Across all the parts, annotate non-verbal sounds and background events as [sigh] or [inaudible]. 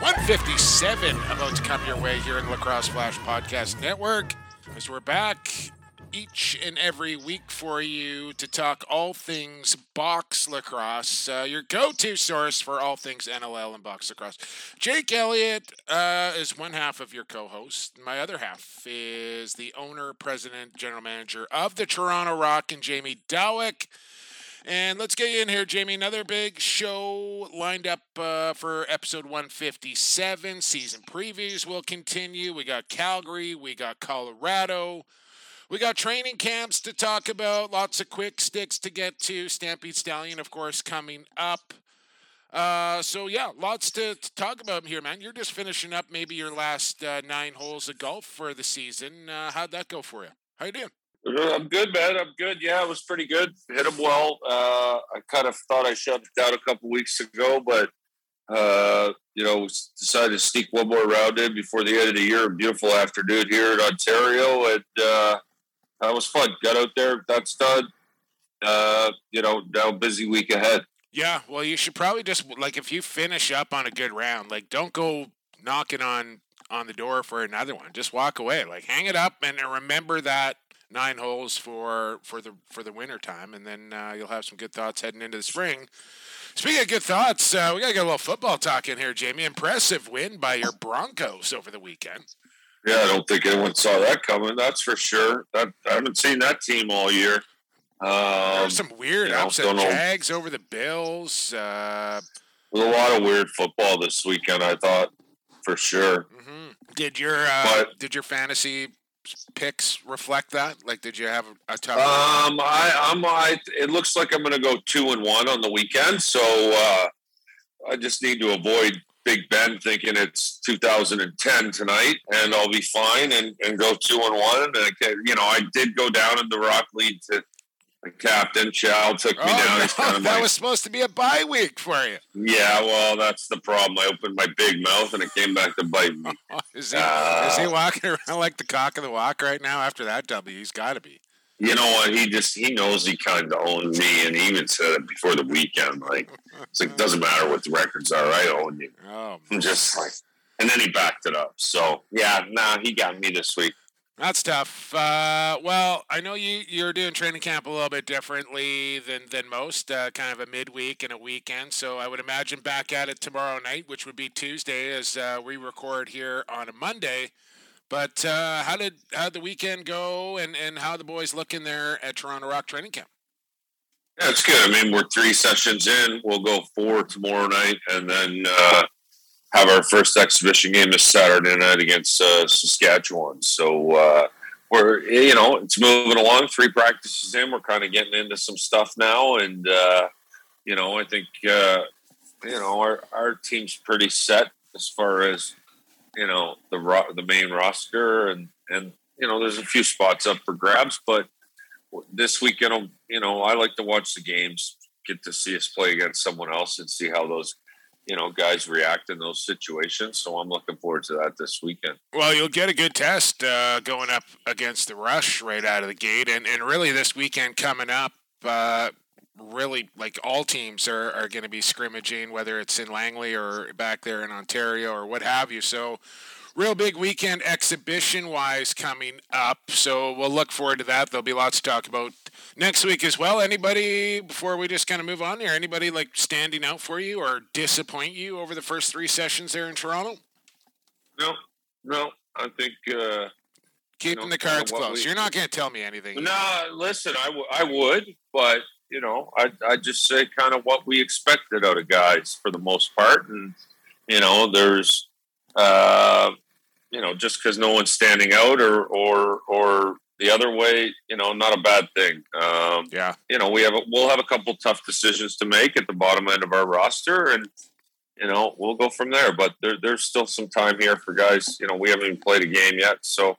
157, about to come your way here in the Lacrosse Flash Podcast Network. As we're back each and every week for you to talk all things box lacrosse, uh, your go-to source for all things NLL and box lacrosse. Jake Elliott uh, is one half of your co-host. My other half is the owner, president, general manager of the Toronto Rock, and Jamie Dawick. And let's get you in here, Jamie. Another big show lined up uh, for episode 157. Season previews will continue. We got Calgary, we got Colorado, we got training camps to talk about. Lots of quick sticks to get to. Stampede Stallion, of course, coming up. Uh, so yeah, lots to, to, talk about here, man. You're just finishing up maybe your last uh, nine holes of golf for the season. Uh, how'd that go for you? How you doing? Uh, I'm good, man. I'm good. Yeah, it was pretty good. Hit him well. Uh, I kind of thought I shut it down a couple weeks ago, but uh, you know, decided to sneak one more round in before the end of the year. Beautiful afternoon here in Ontario, and uh, that was fun. Got out there. That's done. Uh, you know, now busy week ahead. Yeah, well, you should probably just like if you finish up on a good round, like don't go knocking on on the door for another one. Just walk away. Like hang it up and remember that nine holes for for the for the winter time, and then uh, you'll have some good thoughts heading into the spring. Speaking of good thoughts, uh, we gotta get a little football talk in here, Jamie. Impressive win by your Broncos over the weekend. Yeah, I don't think anyone saw that coming. That's for sure. That I haven't seen that team all year. Um, There's some weird you know, upset Jags over the Bills. Uh, There's a lot of weird football this weekend. I thought for sure. Mm-hmm. Did your uh, but, did your fantasy picks reflect that? Like, did you have a tough? Um, I, I'm. I. It looks like I'm going to go two and one on the weekend, so uh, I just need to avoid Big Ben thinking it's 2010 tonight, and I'll be fine and, and go two and one. And I, you know, I did go down in the Rock League to the captain Chow took me oh, down. [laughs] No, kind of that like, was supposed to be a bye week for you. Yeah, well, that's the problem. I opened my big mouth and it came back to bite me. [laughs] is, he, uh, is he walking around like the cock of the walk right now after that W? He's got to be. You know what? He just he knows he kind of owns me, and he even said it before the weekend. Like it's like doesn't matter what the records are, I own you. Oh, I'm [laughs] just like, and then he backed it up. So yeah, nah, he got me this week. That's tough. Uh, well, I know you you're doing training camp a little bit differently than than most, uh, kind of a midweek and a weekend. So I would imagine back at it tomorrow night, which would be Tuesday, as uh, we record here on a Monday. But uh, how did how the weekend go, and and how the boys looking there at Toronto Rock training camp? Yeah, it's good. I mean, we're three sessions in. We'll go four tomorrow night, and then uh, have our first exhibition game this Saturday night against uh, Saskatchewan. So uh, we're you know it's moving along. Three practices in, we're kind of getting into some stuff now, and uh, you know I think uh, you know our our team's pretty set as far as you know the ro- the main roster, and and you know there's a few spots up for grabs, but this weekend you know I like to watch the games, get to see us play against someone else, and see how those you know guys react in those situations. So I'm looking forward to that this weekend. Well, you'll get a good test uh, going up against the Rush right out of the gate, and and really this weekend coming up. Uh, really, like all teams are, are going to be scrimmaging, whether it's in Langley or back there in Ontario or what have you. So, real big weekend exhibition wise coming up. So we'll look forward to that. There'll be lots to talk about next week as well. Anybody before we just kind of move on here? Anybody like standing out for you or disappoint you over the first three sessions there in Toronto? No, no. I think uh, keeping you know, the cards close. We, You're not going to tell me anything. No, listen, I, w- I would, but you know, I I just say kind of what we expected out of guys for the most part, and you know, there's uh, you know, just because no one's standing out or or or the other way, you know, not a bad thing. Um, yeah, you know, we have a, we'll have a couple tough decisions to make at the bottom end of our roster, and you know, we'll go from there. But there, there's still some time here for guys. You know, we haven't even played a game yet, so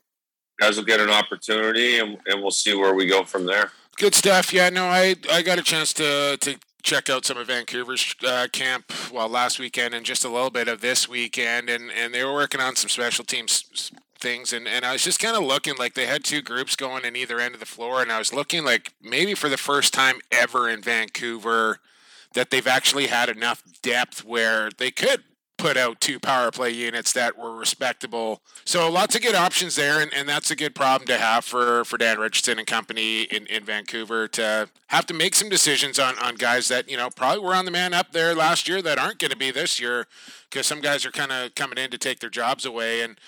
guys will get an opportunity, and, and we'll see where we go from there. Good stuff. Yeah, no, I I got a chance to to check out some of Vancouver's uh, camp well last weekend and just a little bit of this weekend, and and they were working on some special teams things and, and I was just kind of looking like they had two groups going in either end of the floor and I was looking like maybe for the first time ever in Vancouver that they've actually had enough depth where they could put out two power play units that were respectable. So lots of good options there, and, and that's a good problem to have for, for Dan Richardson and company in, in Vancouver to have to make some decisions on, on guys that, you know, probably were on the man up there last year that aren't going to be this year because some guys are kind of coming in to take their jobs away. And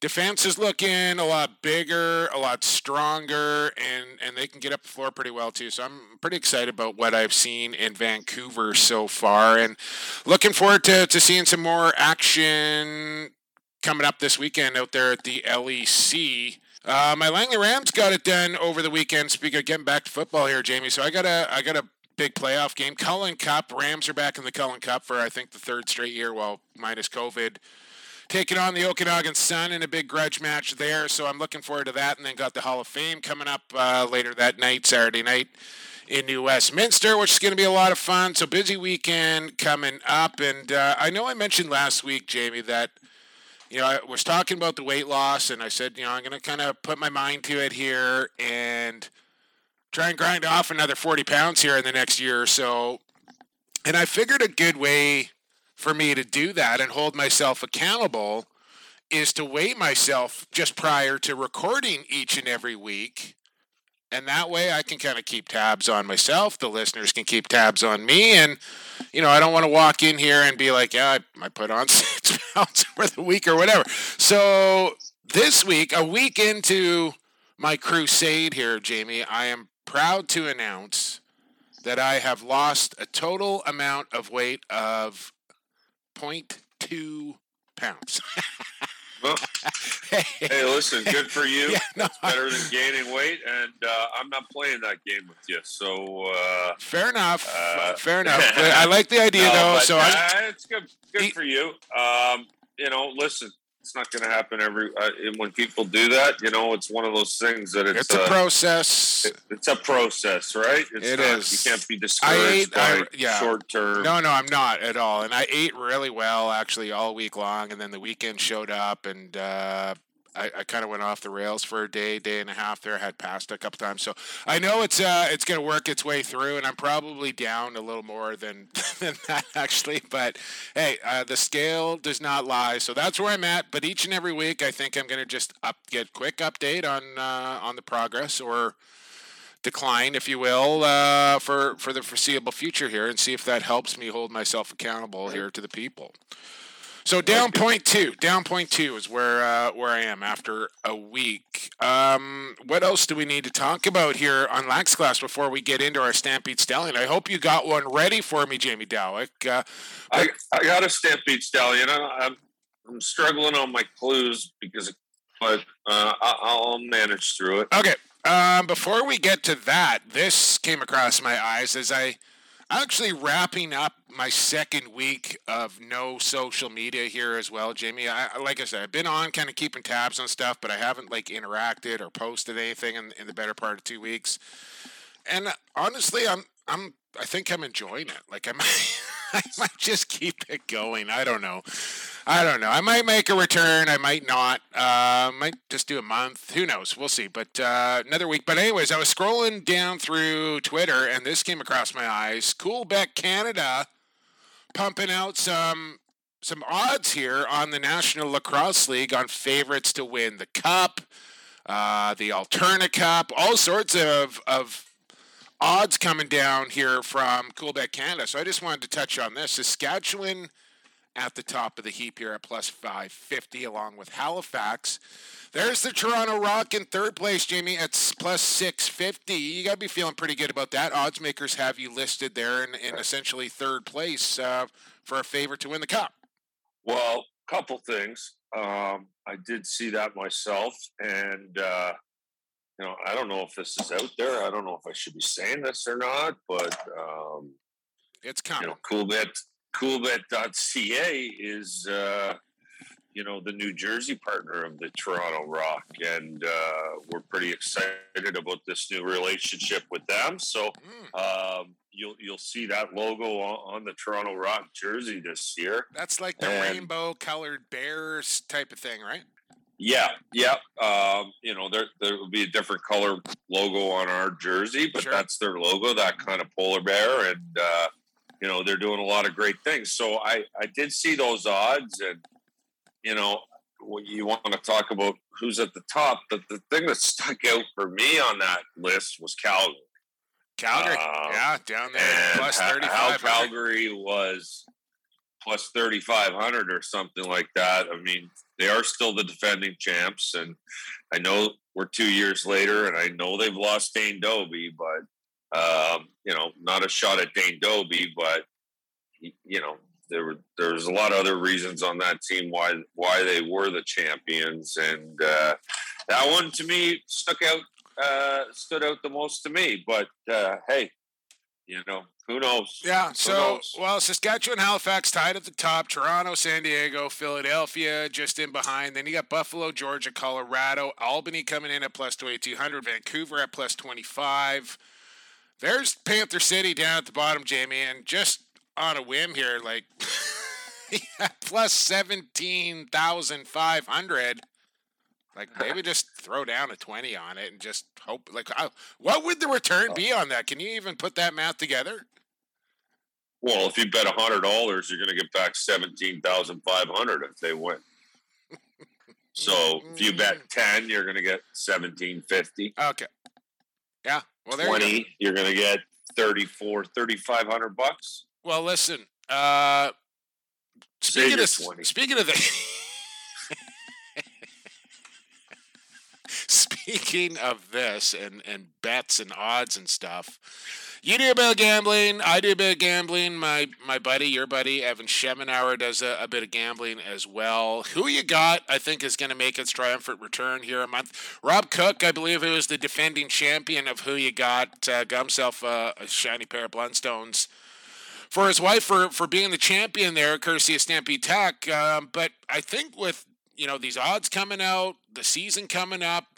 defense is looking a lot bigger, a lot stronger, and and they can get up the floor pretty well too. So I'm pretty excited about what I've seen in Vancouver so far, and looking forward to to seeing some more action coming up this weekend out there at the LEC. Uh, my Langley Rams got it done over the weekend. Speaking of getting back to football here, Jamie. So I got a I got a big playoff game. Cullen Cup. Rams are back in the Cullen Cup for I think the third straight year. Well, minus COVID taking on the Okanagan Sun in a big grudge match there. So I'm looking forward to that. And then got the Hall of Fame coming up uh, later that night, Saturday night in New Westminster, which is going to be a lot of fun. So busy weekend coming up. And uh, I know I mentioned last week, Jamie, that you know I was talking about the weight loss, and I said, you know, I'm going to kind of put my mind to it here and try and grind off another 40 pounds here in the next year or so. And I figured a good way for me to do that and hold myself accountable is to weigh myself just prior to recording each and every week. And that way I can kind of keep tabs on myself. The listeners can keep tabs on me. And, you know, I don't want to walk in here and be like, yeah, I, I put on [laughs] six pounds for the week or whatever. So this week, a week into my crusade here, Jamie, I am proud to announce that I have lost a total amount of weight of 0.2 pounds. [laughs] well, hey, listen, good for you. [laughs] Yeah, no, That's better than gaining weight, and uh, I'm not playing that game with you. So uh, fair enough. Uh, fair [laughs] enough. I like the idea no, though. So it's good. Good for you. Um, you know, listen it's not going to happen every uh, when people do that you know it's one of those things that it's, it's a, a process it, it's a process right it's it not, is. you can't be discouraged I ate, by I, yeah. short term no no i'm not at all and i ate really well actually all week long and then the weekend showed up and uh, I, I kind of went off the rails for a day, day and a half there. I had pasta a couple times, so I know it's uh, it's going to work its way through, and I'm probably down a little more than [laughs] than that actually. But hey, uh, the scale does not lie, so that's where I'm at. But each and every week, I think I'm going to just up get quick update on uh, on the progress or decline, if you will, uh, for for the foreseeable future here, and see if that helps me hold myself accountable here to the people. So down point two, down point two is where uh, where I am after a week. Um, what else do we need to talk about here on Lax Class before we get into our Stampede Stallion? I hope you got one ready for me, Jamie Dawick. Uh, I, I got a Stampede Stallion. I'm, I'm struggling on my clues because, but uh, I'll manage through it. Okay. Um, before we get to that, this came across my eyes as I actually wrapping up my second week of no social media here as well, Jamie. I, like I said, I've been on kind of keeping tabs on stuff, but I haven't like interacted or posted anything in, in the better part of two weeks. And uh, honestly, I'm I'm I think I'm enjoying it. Like I [laughs] might I might just keep it going. I don't know. I don't know. I might make a return. I might not. Uh, might just do a month. Who knows? We'll see. But uh, another week. But anyways, I was scrolling down through Twitter, and this came across my eyes. Coolbet Canada pumping out some some odds here on the National Lacrosse League on favorites to win the cup, uh, the Alterna Cup, all sorts of of odds coming down here from Coolbet Canada. So I just wanted to touch on this. Saskatchewan at the top of the heap here at plus 550, along with Halifax. There's the Toronto Rock in third place, Jamie, at plus 650. You got to be feeling pretty good about that. Odds makers have you listed there in, in essentially third place uh, for a favorite to win the cup. Well, couple things. Um, I did see that myself, and uh, you know, I don't know if this is out there. I don't know if I should be saying this or not, but um, it's coming. You know, Coolbet coolbet.ca is uh, you know the New Jersey partner of the Toronto Rock, and uh, we're pretty excited about this new relationship with them. So Mm, um, you'll you'll see that logo on, on the Toronto Rock jersey this year. that's like the And- rainbow colored bears type of thing, right? Yeah, yeah. Um, you know, there there will be a different color logo on our jersey, but Sure. that's their logo, that kind of polar bear, and uh, you know they're doing a lot of great things. So I I did see those odds, and you know you want to talk about who's at the top, the the thing that stuck out for me on that list was Calgary, Calgary, Uh, yeah, down there plus thirty how. Calgary was plus thirty five hundred or something like that. I mean, they are still the defending champs, and I know we're two years later, and I know they've lost Dane Dobbie, but um, you know, not a shot at Dane Dobbie, but he- you know, there were there was a lot of other reasons on that team why why they were the champions, and uh, that one to me stuck out uh, stood out the most to me. But uh, hey, you know, who knows? Yeah. Who So, knows? well, Saskatchewan, Halifax tied at the top. Toronto, San Diego, Philadelphia just in behind. Then you got Buffalo, Georgia, Colorado, Albany coming in at plus 2200, Vancouver at plus 25. There's Panther City down at the bottom, Jamie, and just on a whim here, like [laughs] plus 17,500. Like maybe just throw down a 20 on it and just hope. Like, I, what would the return be on that? Can you even put that math together? Well, if you bet a hundred dollars, you're going to get back seventeen thousand five hundred if they win. [laughs] So if you bet ten, you're going to get seventeen fifty. Okay. Yeah. Well, there you go. Twenty, you're going to get 34, 3500 bucks. Well, listen. Uh, speaking of 20. speaking of the [laughs] speaking of this and and bets and odds and stuff, you do a bit of gambling. I do a bit of gambling. My my buddy, your buddy, Evan Schemenauer does a, a bit of gambling as well. Who you got? I think is going to make its triumphant return here a month. Rob Cook, I believe, who is the defending champion of Who You Got, uh, got himself uh, a shiny pair of Blundstones for his wife for for being the champion there, courtesy of Stampede Tack. Um, but I think with you know these odds coming out, the season coming up,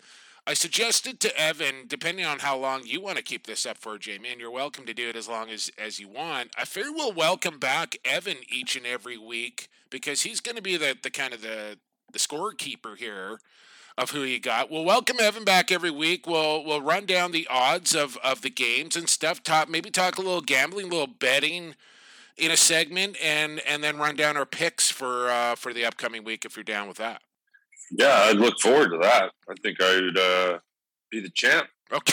I suggested to Evan, depending on how long you want to keep this up for, Jamie, and you're welcome to do it as long as as you want. I figure we'll welcome back Evan each and every week because he's going to be the the kind of the the scorekeeper here of who you got. We'll welcome Evan back every week. We'll we'll run down the odds of, of the games and stuff. Talk maybe talk a little gambling, a little betting in a segment, and and then run down our picks for uh, for the upcoming week if you're down with that. Yeah, I'd look forward to that. I think I would uh, be the champ. Okay.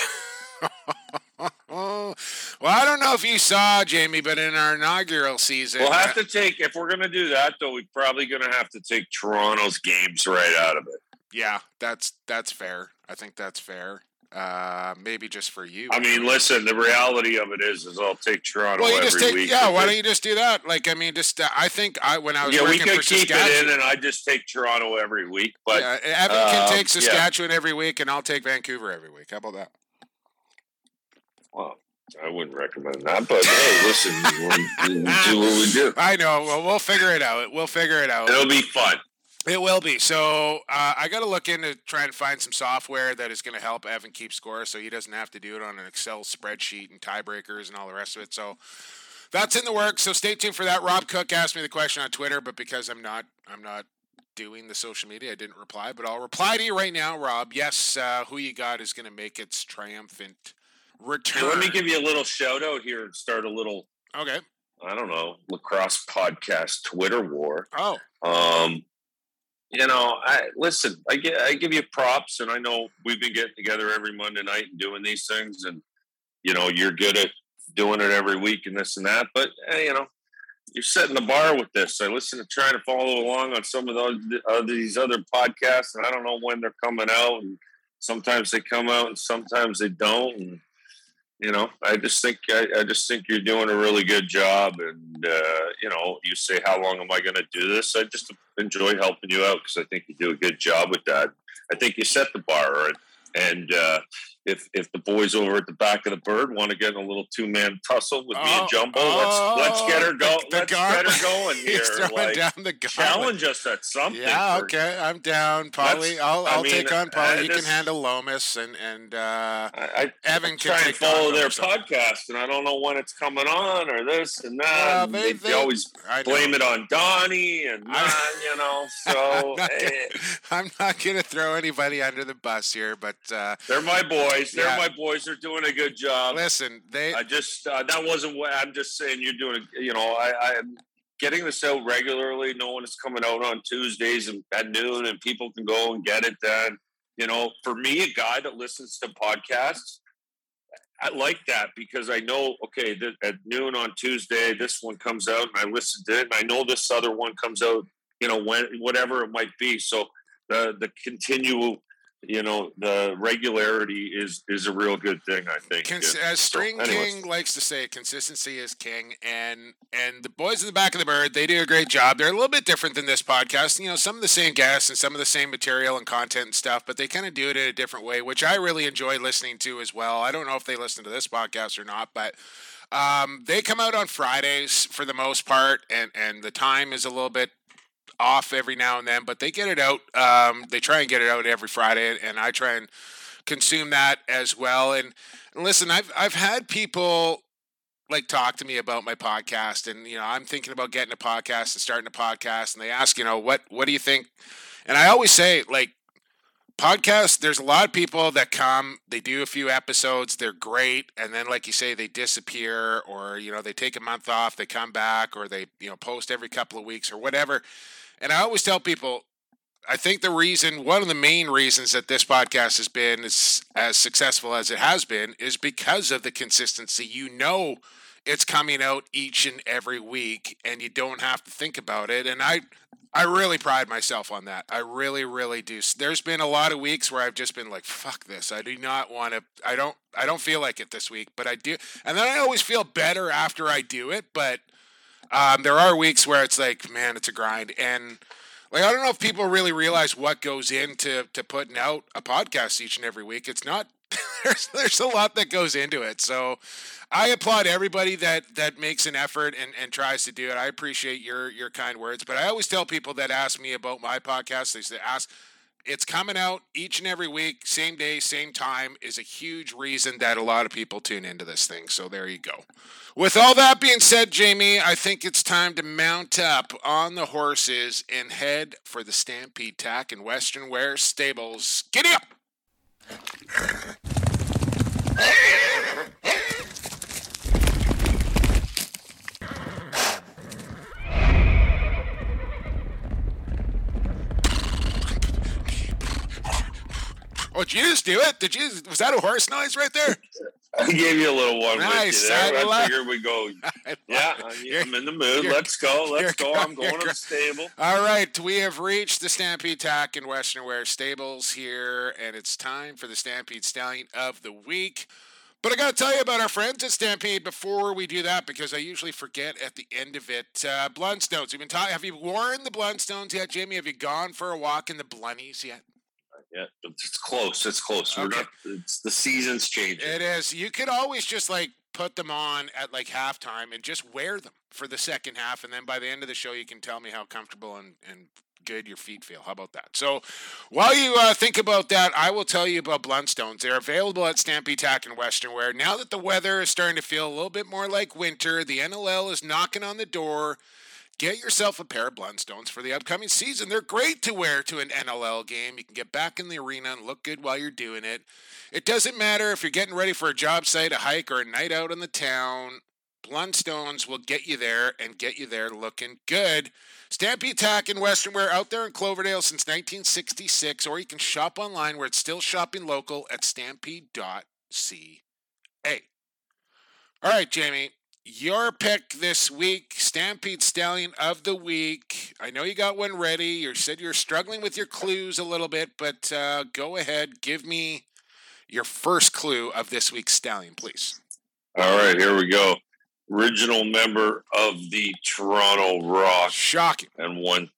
[laughs] well, I don't know if you saw Jamie, but in our inaugural season, We'll have to take if we're going to do that, though. We're probably going to have to take Toronto's games right out of it. yeah, that's that's fair. I think that's fair. Uh, maybe just for you. I mean, listen, the reality of it is, is I'll take Toronto well, you every just take week. yeah. Why don't you just do that? Like, I mean, just uh, I think I when I was Yeah, we could keep it in, and I just take Toronto every week. But yeah, Evan can um, take yeah. Saskatchewan every week, and I'll take Vancouver every week. How about that? well, I wouldn't recommend that. But hey, listen, we'll, we'll do what we do. [laughs] I know. Well, we'll figure it out. We'll figure it out. It'll be fun. It will be. So uh, I got to look into try and find some software that is going to help Evan keep score, so he doesn't have to do it on an Excel spreadsheet and tiebreakers and all the rest of it. So that's in the works. So stay tuned for that. Rob Cook asked me the question on Twitter, but because I'm not, I'm not doing the social media, I didn't reply. But I'll reply to you right now, Rob. Yes, uh, who you got is going to make its triumphant return. So let me give you a little shout out here and start a little, Okay. I don't know, lacrosse podcast Twitter war. Oh, Um, you know, I listen. I get, I give you props, and I know we've been getting together every Monday night and doing these things, and you know, you're good at doing it every week and this and that. But eh, you know, you're setting the bar with this. I listen to trying to follow along on some of those uh, these other podcasts, and I don't know when they're coming out. And sometimes they come out, and sometimes they don't. And you know, I just think I, I just think you're doing a really good job. And uh, you know, you say, "How long am I going to do this?" I just enjoy helping you out because I think you do a good job with that. I think you set the bar, and, and uh, if if the boys over at the back of the bird want to get in a little two man tussle with me Oh, and Jumbo, oh, let's let's get her the- go. the let's gauntlet. get her [laughs] going He's here. throwing Like, down the gauntlet. challenge us at something. Yeah, for- okay, I'm down, Polly. I'll I I'll mean, take on Polly. uh, you can handle Lomas, and and uh, I, I Evan can try and follow their podcast, and I don't know when it's coming on or this and that. Well, and they- they, they- always I blame it on Donnie and I- not, you know. [laughs] I'm So eh, I'm not gonna throw anybody under the bus here, but uh, they're my boys. They're Yeah. my boys. They're doing a good job. listen, they I just uh, that wasn't what I'm just saying. You're doing. You know, I, I'm getting this out regularly, No one is coming out on Tuesdays and at noon, and people can go and get it. Then, you know, for me, a guy that listens to podcasts, I like that because I know, okay, th- at noon on Tuesday, this one comes out, and I listen to it, and I know this other one comes out. You know, when whatever it might be. So the the continual. You know the regularity is is a real good thing. I think. Cons- And as String anyways. King likes to say, consistency is king, and and the boys in the back of the bird, they do a great job. They're a little bit different than this podcast. You know, some of the same guests and some of the same material and content and stuff, but they kind of do it in a different way, which I really enjoy listening to as well. I don't know if they listen to this podcast or not, but um, they come out on Fridays for the most part, and and the time is a little bit off every now and then, but they get it out. Um, they try and get it out every Friday, and I try and consume that as well. And, listen, I've I've had people like talk to me about my podcast, and you know, I'm thinking about getting a podcast and starting a podcast, and they ask, you know, what what do you think? And I always say, like, podcasts. There's a lot of people that come, they do a few episodes, they're great, and then, like you say, they disappear, or you know, they take a month off, they come back, or they you know post every couple of weeks or whatever. And I always tell people, I think the reason, one of the main reasons that this podcast has been as, as successful as it has been is because of the consistency. You know, it's coming out each and every week, and you don't have to think about it. And I, I really pride myself on that. I really, really do. There's been a lot of weeks where I've just been like, "Fuck this! I do not want to. I don't. I don't feel like it this week." But I do, and then I always feel better after I do it. But um, there are weeks where it's like, man, it's a grind, and like I don't know if people really realize what goes into to putting out a podcast each and every week. It's not [laughs] there's there's a lot that goes into it. So I applaud everybody that that makes an effort and, and tries to do it. I appreciate your your kind words, but I always tell people that ask me about my podcast, they say ask it's coming out each and every week, same day, same time, is a huge reason that a lot of people tune into this thing. So there you go. With all that being said, Jamie, I think it's time to mount up on the horses and head for the Stampede Tack in Western Wear Stables. Giddy up! Oh, did you just do it? Did you? Was that a horse noise right there? [laughs] I gave you a little one Nice, with you there. I [laughs] I, figured we go. Yeah. I'm in the mood. Let's go. Let's go. I'm going to the stable. All right, we have reached the Stampede Tack in Western Wear Stables here, and it's time for the Stampede Stallion of the Week. But I got to tell you about our friends at Stampede before we do that because I usually forget at the end of it. Uh, Blundstones. You've been ta- have you worn the Blundstones yet, Jamie? Have you gone for a walk in the Blunnies yet? Yeah, it's close. It's close. We're not, it's the season's changing. It is. You could always just like put them on at like halftime and just wear them for the second half, and then by the end of the show, you can tell me how comfortable and and good your feet feel. How about that? So, while you uh, think about that, I will tell you about Blundstones. They're available at Stampede Tack and Western Wear. Now that the weather is starting to feel a little bit more like winter, the NLL is knocking on the door. Get yourself a pair of Blundstones for the upcoming season. They're great to wear to an NLL game. You can get back in the arena and look good while you're doing it. It doesn't matter if you're getting ready for a job site, a hike, or a night out in the town. Blundstones will get you there and get you there looking good. Stampede Tack and Western Wear out there in Cloverdale since 1966, or you can shop online where it's still shopping local at stampede.ca. All right, Jamie, your pick this week, Stampede Stallion of the Week. I know you got one ready. You said you're struggling with your clues a little bit, but uh, go ahead, give me your first clue of this week's Stallion, please. All right, here we go. Original member of the Toronto Rock Shocking. and one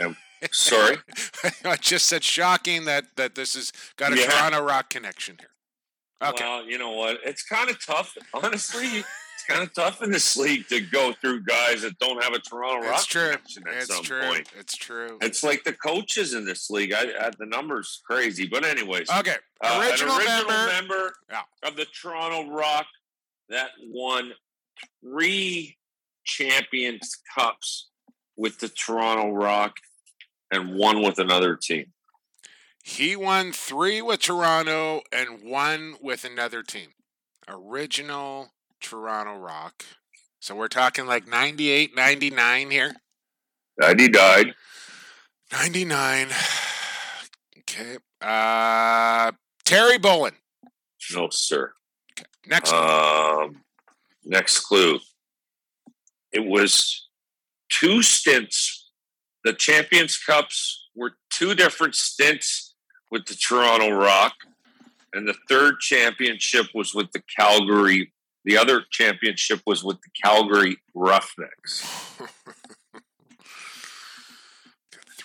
and Sorry. [laughs] I just said shocking that that this has got a Yeah. Toronto Rock connection here. Okay. Well, you know what? It's kind of tough. Honestly, it's kind of tough in this league to go through guys that don't have a Toronto Rock it's true. connection at It's some true. point. It's true. It's like the coaches in this league. I, I the numbers crazy, but anyways, Okay. uh, original, original member. member Yeah. of the Toronto Rock that won three Champions Cups with the Toronto Rock and one with another team. He won three with Toronto and one with another team. Original Toronto Rock. So we're talking like 98, 99 here. Eddie died. 99. [sighs] Okay. Uh, Terry Bolin. No, sir. Next. Um, next clue. It was two stints. The Champions Cups were two different stints with the Toronto Rock, and the third championship was with the Calgary. The other championship was with the Calgary Roughnecks. [laughs]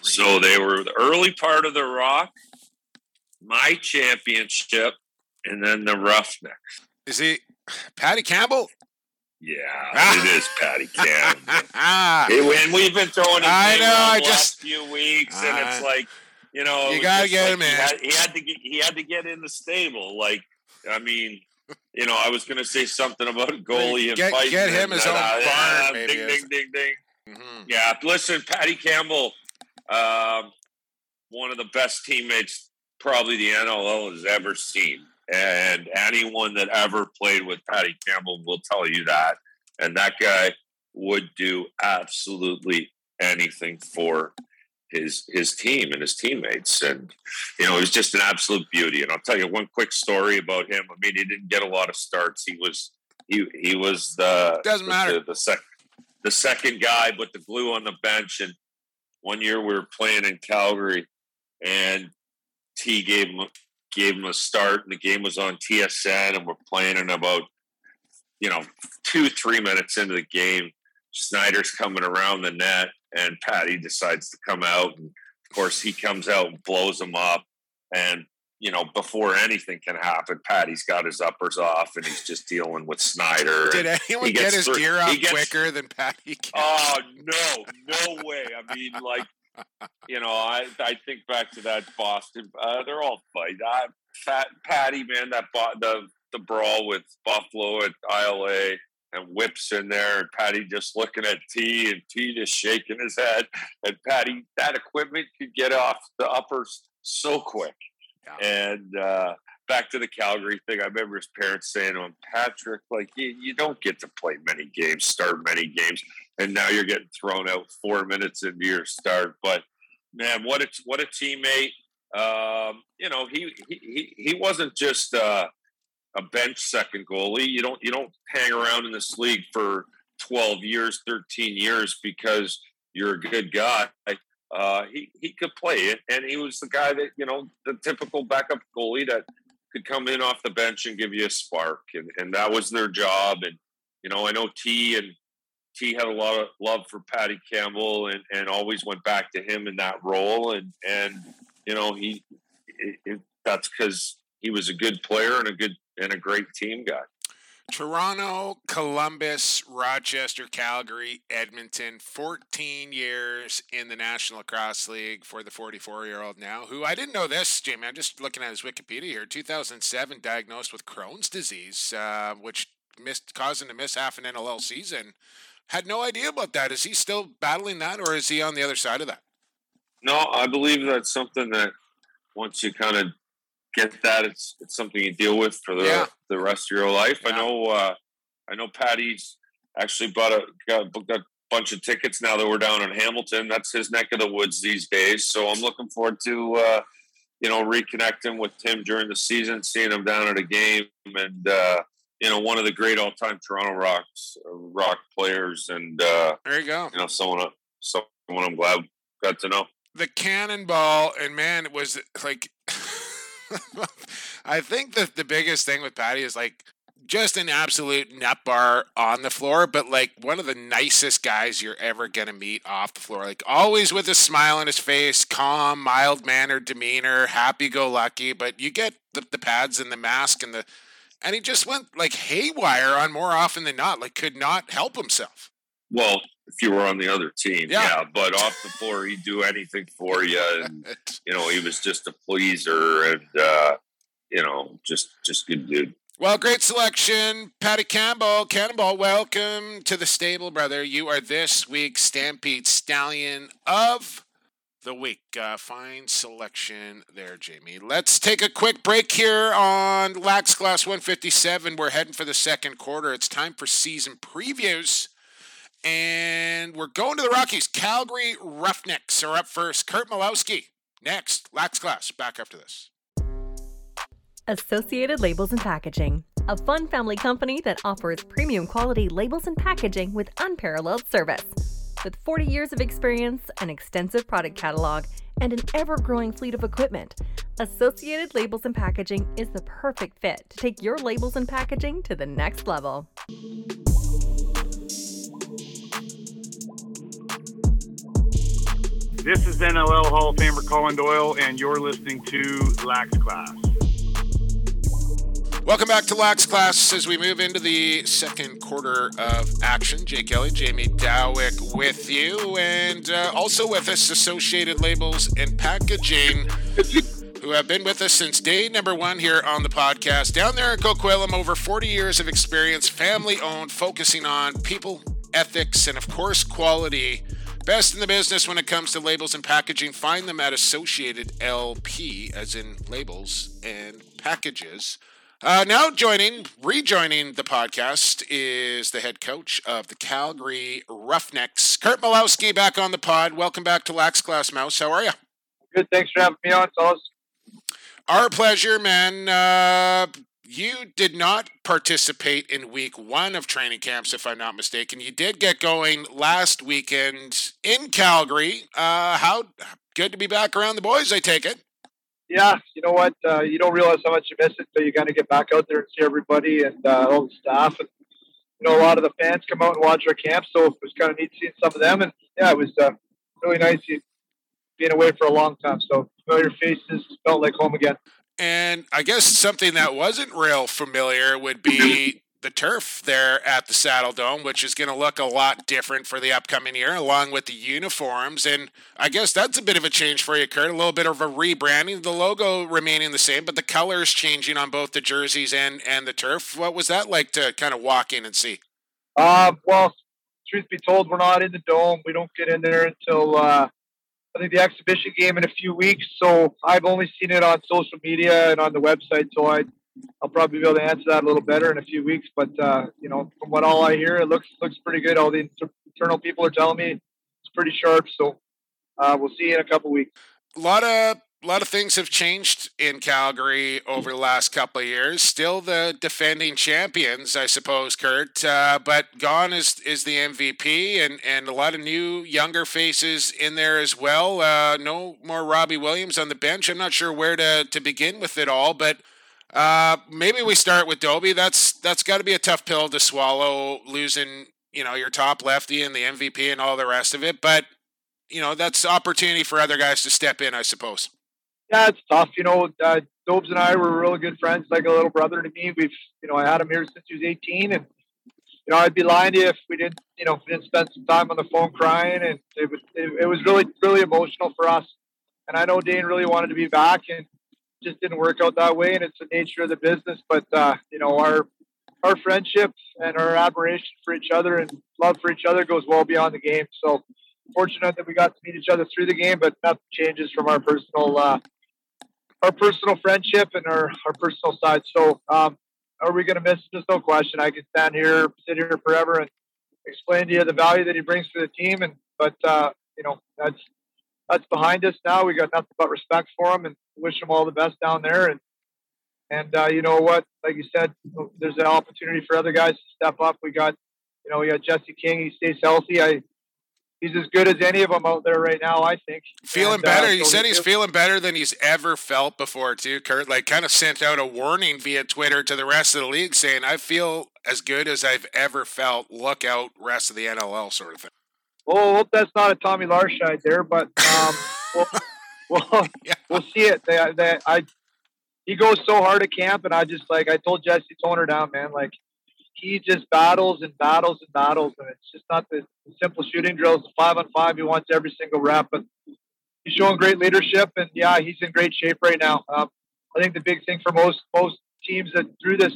So they were the early part of the Rock, my championship, and then the Roughnecks. Is he Patty Campbell? Yeah, it is Patty [laughs] Campbell. [laughs] Ah, and we've been throwing. I know, I just- few weeks, and it's like you know, you gotta get like him he. Had, he had to get. He had to get in the stable. Like, I mean, you know, I was going to say something about [laughs] goalie and Get- fighting get him his own barn, yeah, maybe, Ding, ding, ding, ding. mhm. Yeah, listen, Patty Campbell, um, one of the best teammates probably the NLL has ever seen. And anyone that ever played with Patty Campbell will tell you that. And that guy would do absolutely anything for his his team and his teammates. And you know, he was just an absolute beauty. And I'll tell you one quick story about him. I mean, he didn't get a lot of starts. He was he he was the Doesn't the- matter. the, the second the second guy, but the glue on the bench. And one year we were playing in Calgary, and T gave him gave him a start, and the game was on TSN, and we're playing in about you know two three minutes into the game. Snyder's coming around the net, and Patty decides to come out, and of course he comes out and blows him up, and you know before anything can happen, Patty's got his uppers off, and he's just dealing with Snyder. Did anyone get his through- gear off gets- quicker than Patty? Campbell? [laughs] Oh no, no way! I mean, like [laughs] you know, I I think back to that Boston. Uh, they're all fight. I, Pat, Patty, man, that bo- the the brawl with Buffalo at ILA and Whips in there, and Patty just looking at T and T just shaking his head, and Patty that equipment could get off the uppers so quick. Yeah. And uh, back to the Calgary thing, I remember his parents saying to him, Patrick, like you, you don't get to play many games, start many games and now you're getting thrown out four minutes into your start. But man, what a what a teammate! Um, you know, he he he- he wasn't just uh, a bench second goalie. You don't you don't hang around in this league for twelve years, thirteen years because you're a good guy. Uh, he he could play it, and he was the guy that you know the typical backup goalie that could come in off the bench and give you a spark, and and that was their job. And you know, I know T and T had a lot of love for Patty Campbell and, and always went back to him in that role. And, and you know, he it, it, that's because he was a good player and a good and a great team guy. Toronto, Columbus, Rochester, Calgary, Edmonton, 14 years in the National Lacrosse League for the 44 year old now, who I didn't know this, Jamie. I'm just looking at his Wikipedia here. 2007, diagnosed with Crohn's disease, uh, which missed, caused him to miss half an NLL season. Had no idea about that. Is he still battling that, or is he on the other side of that? No, I believe that's something that once you kind of get that, it's it's something you deal with for the Yeah. the rest of your life. I know. Uh, I know Patty's actually bought a got, got a bunch of tickets now that we're down in Hamilton. That's his neck of the woods these days. So I'm looking forward to uh, you know reconnecting with Tim during the season, seeing him down at a game, and uh, you know one of the great all time Toronto Rocks uh, rock players, and uh, There you go. you know someone someone I'm glad got to know. the cannonball and man it was like [laughs] i think that the biggest thing with patty is like just an absolute nut bar on the floor, but like one of the nicest guys you're ever gonna meet off the floor. Like always with a smile on his face, calm, mild mannered demeanor, happy go lucky. But you get the, the pads and the mask and the and he just went like haywire on more often than not. Like could not help himself. Well, if you were on the other team, yeah. yeah but off the floor, he'd do anything for you, and [laughs] you know he was just a pleaser, and uh, you know just just good dude. Well, great selection. Patty Campbell, Cannonball, welcome to the stable, brother. You are this week's Stampede Stallion of the week. Uh, fine selection there, Jamie. Let's take a quick break here on Lax Class 157. We're heading for the second quarter. It's time for season previews. And we're going to the Rockies. Calgary Roughnecks are up first. Curt Malawsky next. Lax Class back after this. Associated Labels and Packaging, a fun family company that offers premium quality labels and packaging with unparalleled service. With 40 years of experience, an extensive product catalog, and an ever growing fleet of equipment, Associated Labels and Packaging is the perfect fit to take your labels and packaging to the next level. This is NLL Hall of Famer Colin Doyle, and you're listening to Lax Class. Welcome back to Lax Class as we move into the second quarter of action. Jake Elliott, Jamie Dawick with you, and uh, also with us, Associated Labels and Packaging, who have been with us since day number one here on the podcast. Down there in Coquitlam, over 40 years of experience, family owned, focusing on people, ethics, and of course, quality. Best in the business when it comes to labels and packaging. Find them at Associated LP, as in labels and packages. Uh, now joining, rejoining the podcast is the head coach of the Calgary Roughnecks, Curt Malawsky, back on the pod. Welcome back to Lax Class Mouse. How are you? Good. Thanks for having me on, fellas. Our pleasure, man. Uh, you did not participate in week one of training camps, if I'm not mistaken. You did get going last weekend in Calgary. Uh, how good to be back around the boys, I take it yeah, you know what? Uh, you don't realize how much you miss it until you kind of get back out there and see everybody and uh, all the staff. And, you know, a lot of the fans come out and watch our camp. So it was kind of neat seeing some of them. And yeah, it was uh, really nice being away for a long time. So familiar faces felt like home again. And I guess something that wasn't real familiar would be the turf there at the Saddle Dome, which is going to look a lot different for the upcoming year, along with the uniforms. And I guess that's a bit of a change for you, Curt. A little bit of a rebranding. The logo remaining the same, but the colors changing on both the jerseys and and the turf. What was that like to kind of walk in and see? Uh, well, truth be told, we're not in the dome. We don't get in there until uh, I think the exhibition game in a few weeks. So I've only seen it on social media and on the website. So I I'll probably be able to answer that a little better in a few weeks. But uh, you know, from what all I hear, it looks looks pretty good. All the internal people are telling me it's pretty sharp. So uh, we'll see in a couple weeks. A lot of a lot of things have changed in Calgary over the last couple of years. Still the defending champions, I suppose, Curt. Uh, but gone is is the MVP, and and a lot of new younger faces in there as well. Uh, no more Robbie Williams on the bench. I'm not sure where to to begin with it all, but uh, maybe we start with Dobbie. That's that's got to be a tough pill to swallow, losing you know your top lefty and the MVP and all the rest of it. But you know that's opportunity for other guys to step in, I suppose. Yeah, it's tough. You know, uh, Dobes and I were really good friends, like a little brother to me. We've you know I had him here since he was 18, and you know I'd be lying to you if we didn't you know if we didn't spend some time on the phone crying, and it was it, it was really really emotional for us. And I know Dane really wanted to be back, and just didn't work out that way, and it's the nature of the business. But uh, you know, our our friendship and our admiration for each other and love for each other goes well beyond the game. So fortunate that we got to meet each other through the game, but nothing changes from our personal uh, our personal friendship and our, our personal side. So um, are we going to miss? There's no question. I could stand here, sit here forever, and explain to you the value that he brings to the team. And but uh, you know that's that's behind us now. We got nothing but respect for him and wish him all the best down there. And and uh, you know what? Like you said, there's an opportunity for other guys to step up. We got, you know, we got Jesse King. He stays healthy. I he's as good as any of them out there right now. I think feeling And, better. uh, he said he- he's feeling better than he's ever felt before, too. Curt, like, kind of sent out a warning via Twitter to the rest of the league, saying, "I feel as good as I've ever felt. Look out, rest of the NLL, sort of thing." Well, hope that's not a Tommy Larscheid there, but um, [laughs] we'll, we'll, Yeah. we'll see it. They, they, I, he goes so hard at camp, and I just like I told Jesse, tone her down, man. Like he just battles and battles and battles, and it's just not the simple shooting drills. The five on five, he wants every single rep, but he's showing great leadership, and yeah, he's in great shape right now. Um, I think the big thing for most most teams that through this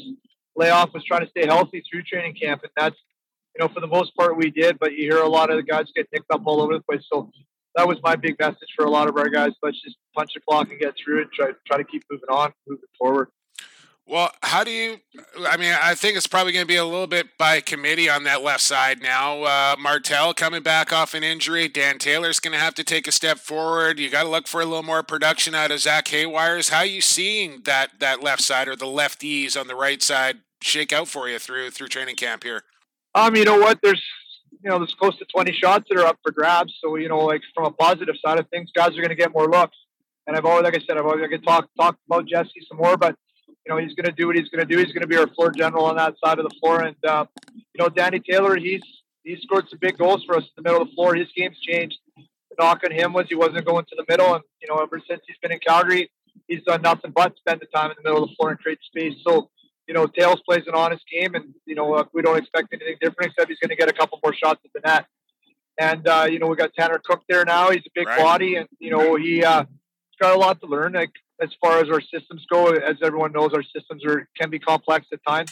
layoff was trying to stay healthy through training camp, and that's you know, for the most part, we did, but you hear a lot of the guys get nicked up all over the place. So that was my big message for a lot of our guys. Let's just punch the clock and get through it. Try try to keep moving on, moving forward. Well, how do you? I mean, I think it's probably going to be a little bit by committee on that left side now. Uh, Martell coming back off an injury. Dan Taylor's going to have to take a step forward. You got to look for a little more production out of Zach Haywires. How are you seeing that that left side or the lefties on the right side shake out for you through through training camp here? Um, you know what? There's you know, there's close to 20 shots that are up for grabs. So you know, like from a positive side of things, guys are going to get more looks. And I've always, like I said, I've always I could talk talk about Jesse some more, but you know, he's going to do what he's going to do. He's going to be our floor general on that side of the floor. And uh, you know, Danny Taylor, he's he's scored some big goals for us in the middle of the floor. His game's changed. The knock on him was he wasn't going to the middle, and you know, ever since he's been in Calgary, he's done nothing but spend the time in the middle of the floor and create space. So you know, Tails plays an honest game, and you know, uh, we don't expect anything different except he's going to get a couple more shots at the net. And uh, you know, we got Tanner Cook there now. He's a big Right. body, and you know, he uh, he's got a lot to learn. Like as far as our systems go, as everyone knows, our systems are can be complex at times.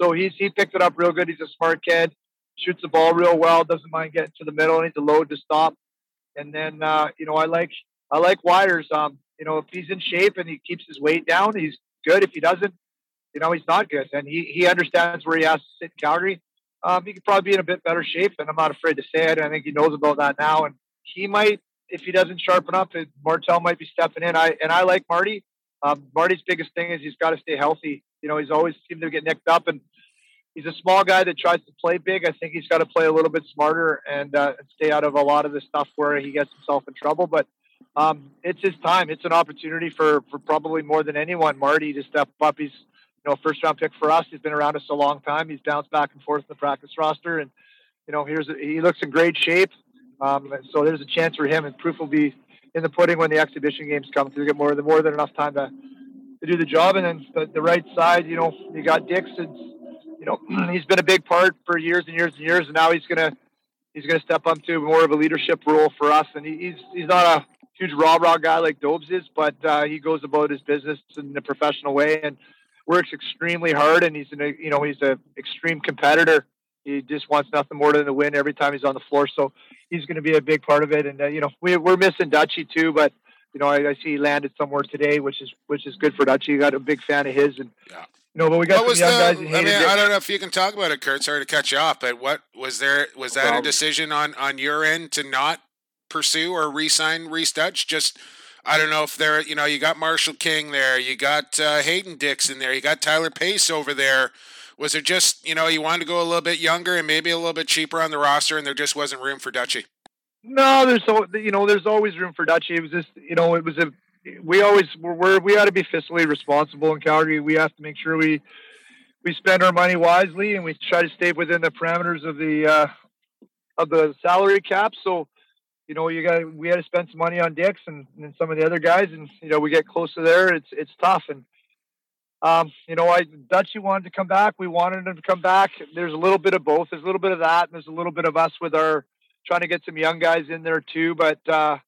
So he's he picked it up real good. He's a smart kid, shoots the ball real well, doesn't mind getting to the middle, and he's a load to stop. And then uh, you know, I like I like Wires. Um, you know, if he's in shape and he keeps his weight down, he's good. If he doesn't, you know, he's not good. And he he understands where he has to sit in Calgary. Um, he could probably be in a bit better shape, and I'm not afraid to say it. I think he knows about that now, and he might, if he doesn't sharpen up, Martel might be stepping in. I and I like Marty. Um, Marty's biggest thing is he's got to stay healthy. You know, he's always seemed to get nicked up, and he's a small guy that tries to play big. I think he's got to play a little bit smarter and, uh, stay out of a lot of the stuff where he gets himself in trouble. But um, it's his time. It's an opportunity for for probably more than anyone, Marty, to step up. He's you know first round pick for us. He's been around us a long time. He's bounced back and forth in the practice roster, and you know here's he looks in great shape. Um, so there's a chance for him, and proof will be in the pudding when the exhibition games come. To get more than more than enough time to to do the job. And then the, the right side, you know, you got Dixon. You know, [clears throat] he's been a big part for years and years and years, and now he's gonna he's gonna step up to more of a leadership role for us. And he, he's he's not a huge raw raw guy like Dobes is, but uh, he goes about his business in a professional way and works extremely hard. And he's an, you know he's a extreme competitor. He just wants nothing more than to win every time he's on the floor. So he's going to be a big part of it. And uh, you know we, we're missing Dutchy too, but you know I, I see he landed somewhere today, which is which is good for Dutchy. Got a big fan of his, and Yeah. you know, but we got What some was young the? guys. in I mean, Hayden I don't know if you can talk about it, Curt. Sorry to cut you off, but what was there? Was that a decision on on your end to not pursue or re-sign Reese Dutch? Just I don't know if they're, You know, you got Marshall King there, you got uh, Hayden Dixon there, you got Tyler Pace over there. Was it just you know you wanted to go a little bit younger and maybe a little bit cheaper on the roster, and there just wasn't room for Dutchy? No, there's so you know, there's always room for Dutchy. It was just you know, it was a we always we're, we're we ought to be fiscally responsible in Calgary. We have to make sure we we spend our money wisely and we try to stay within the parameters of the uh, of the salary cap. So you know, you got we had to spend some money on Dix and, and some of the other guys, and you know, we get close to there. It's it's tough and. Um, you know, I Dutchy wanted to come back. We wanted him to come back. There's a little bit of both. There's a little bit of that, and there's a little bit of us with our trying to get some young guys in there too. But uh,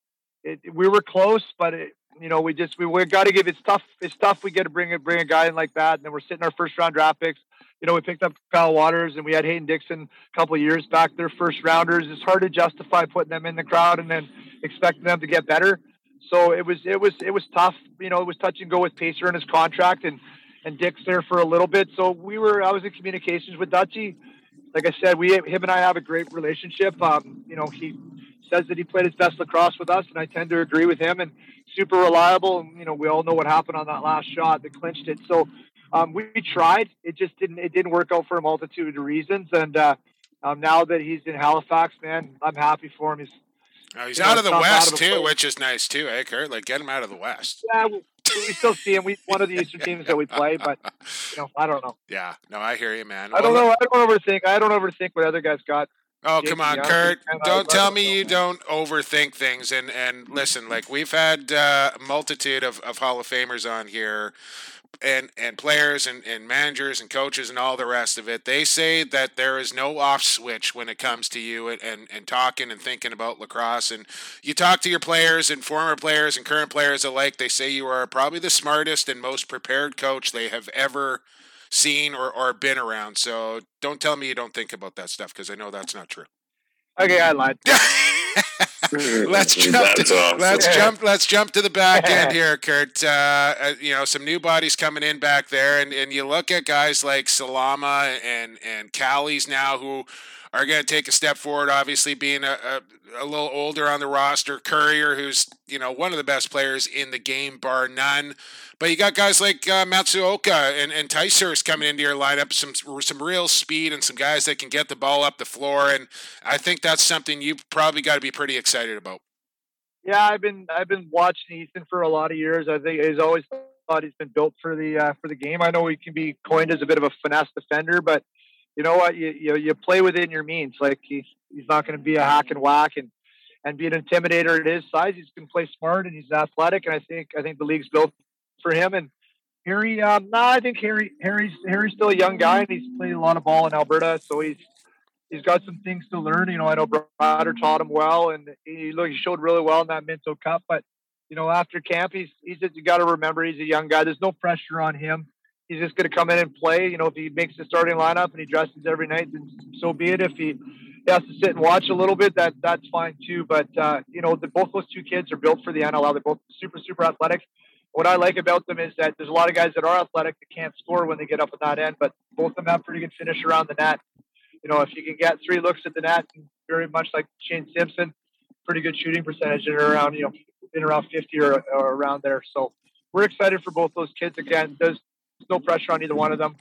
it, we were close, but it, you know, we just we, we got to give it's tough. It's tough. We get to bring a bring a guy in like that, and then we're sitting our first round draft picks. You know, we picked up Kyle Waters, and we had Hayden Dixon a couple of years back. Their first rounders. It's hard to justify putting them in the crowd and then expecting them to get better. So it was it was it was tough. You know, it was touch and go with Pacer and his contract, and and Dick's there for a little bit. So we were I was in communications with Dutchy like I said, we him and I have a great relationship. Um, you know, he says that he played his best lacrosse with us, and I tend to agree with him. And super reliable. And you know, we all know what happened on that last shot that clinched it. So um, we, we tried. It just didn't. It didn't work out for a multitude of reasons. And uh, um, now that he's in Halifax, man, I'm happy for him. He's Oh, he's You know, out of the West of too, place. which is nice too, eh, Curt? Like get him out of the West. yeah, we, we still see him. We one of the Eastern [laughs] teams that we play, but you know, I don't know. Yeah, no, I hear you, man. I don't Well, know. I don't overthink. I don't overthink what other guys got. Oh, come on, Curt. Don't tell me you don't overthink things. And, and listen, like we've had uh, a multitude of, of Hall of Famers on here and, and players and, and managers and coaches and all the rest of it. They say that there is no off switch when it comes to you and, and, and talking and thinking about lacrosse. And you talk to your players and former players and current players alike. They say you are probably the smartest and most prepared coach they have ever seen or, or been around. So don't tell me you don't think about that stuff because I know that's not true. Okay, I lied. [laughs] let's jump. To, awesome. Let's jump. Let's jump to the back end here, Curt. Uh, uh, you know, some new bodies coming in back there, and, and you look at guys like Salama and and Callies now who are going to take a step forward. Obviously, being a, a a little older on the roster, Currier, who's you know one of the best players in the game, bar none. But you got guys like uh, Matsuoka and, and Ticehurst coming into your lineup, some some real speed and some guys that can get the ball up the floor. And I think that's something you probably got to be pretty excited about. Yeah, I've been I've been watching Ethan for a lot of years. I think he's always thought he's been built for the uh, for the game. I know he can be coined as a bit of a finesse defender, but you know what? You you, you play within your means. Like he's he's not going to be a hack and whack and and be an intimidator at his size. He's going to play smart and he's athletic. And I think I think the league's built for him. And Harry, um, no, I think Harry Harry's Harry's still a young guy and he's played a lot of ball in Alberta, so he's he's got some things to learn. You know, I know Brader taught him well, and he look he showed really well in that Minto Cup. But you know, after camp, he's he's just, you got to remember he's a young guy. There's no pressure on him. He's just going to come in and play. You know, if he makes the starting lineup and he dresses every night, then so be it. If he, has to sit and watch a little bit, that that's fine too. But uh, you know, the, both those two kids are built for the NLL. They're both super super athletic. What I like about them is that there's a lot of guys that are athletic that can't score when they get up at that end, but both of them have pretty good finish around the net you know, if you can get three looks at the net, very much like Shane Simpson, pretty good shooting percentage at around, you know, in around 50 or, or around there. So we're excited for both those kids. Again, there's no pressure on either one of them.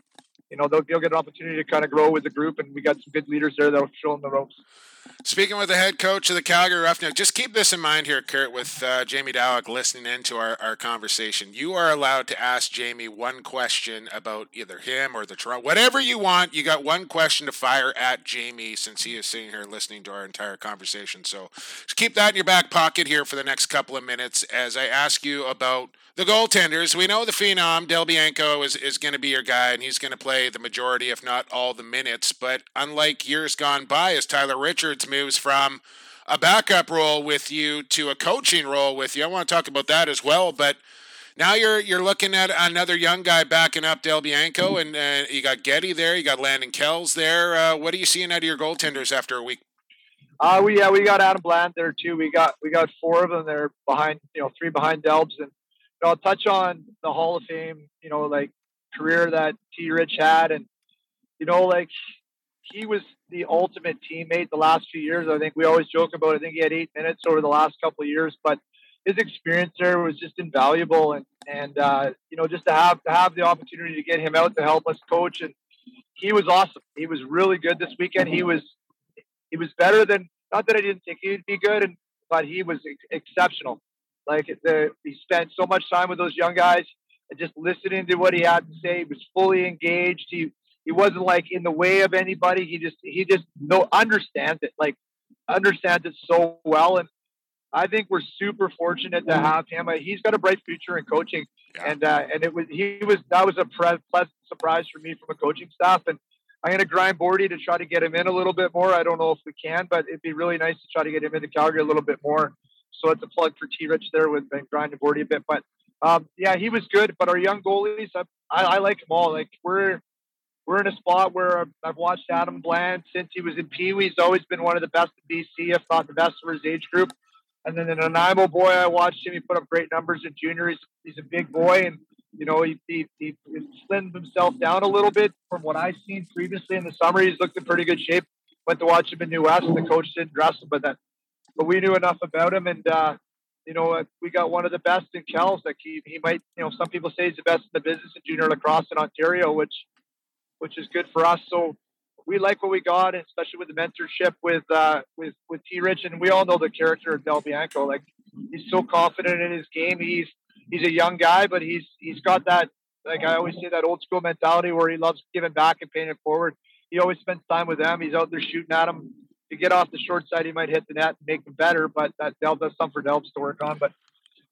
You know, they'll, they'll get an opportunity to kind of grow with the group, and we got some good leaders there that'll show them the ropes. Speaking with the head coach of the Calgary Roughnecks, just keep this in mind here, Curt, with uh, Jamie Dawick listening into our, our conversation. You are allowed to ask Jamie one question about either him or the Toronto, whatever you want. You got one question to fire at Jamie since he is sitting here listening to our entire conversation. So just keep that in your back pocket here for the next couple of minutes as I ask you about the goaltenders. We know the phenom, Del Bianco, is, is going to be your guy, and he's going to play the majority, if not all, the minutes. But unlike years gone by, as Tyler Richards moves from a backup role with you to a coaching role with you, I want to talk about that as well. But now you're you're looking at another young guy backing up Del Bianco, and uh, you got Getty there, you got Landon Kells there. Uh, what are you seeing out of your goaltenders after a week? Uh, we yeah, we got Adam Bland there too. We got we got four of them. They're behind, you know, three behind Delbs, and I'll touch on the Hall of Fame, you know, like career that T. Rich had, and you know, like he was the ultimate teammate the last few years. I think we always joke about. I think he had eight minutes over the last couple of years, but his experience there was just invaluable, and and uh, you know, just to have to have the opportunity to get him out to help us coach, and he was awesome. He was really good this weekend. He was he was better than not that I didn't think he'd be good, and but he was ex- exceptional. Like the, he spent so much time with those young guys and just listening to what he had to say. He was fully engaged. He he wasn't like in the way of anybody. He just he just no understands it like understands it so well. And I think we're super fortunate to have him. Uh, He's got a bright future in coaching, Yeah. and uh, and it was he was that was a pre- pleasant surprise for me from a coaching staff and. I'm going to grind Bordy to try to get him in a little bit more. I don't know if we can, but it'd be really nice to try to get him into Calgary a little bit more. So it's a plug for T Rich there with been grinding Bordy a bit. But um, yeah, he was good. But our young goalies, I, I, I like them all. Like we're we're in a spot where I've- I've watched Adam Bland since he was in Pee Wee. He's always been one of the best in BC, if not the best for his age group. And then the Nanaimo boy, I watched him. He put up great numbers in junior. He's, he's a big boy, and you know he, he he slimmed himself down a little bit from what I've seen previously in the summer. He's looked in pretty good shape. Went to watch him in New West, the coach didn't dress him, but that but we knew enough about him, and uh, you know we got one of the best in Kells. Like he he might you know some people say he's the best in the business in junior lacrosse in Ontario, which which is good for us. So we like what we got, especially with the mentorship with uh, with with T. Rich, and we all know the character of Del Bianco. Like he's so confident in his game. He's he's a young guy, but he's he's got that like I always say that old school mentality where he loves giving back and paying it forward. He always spends time with them. He's out there shooting at them. To get off the short side, he might hit the net and make them better, but that Del does something for Delbs to work on. But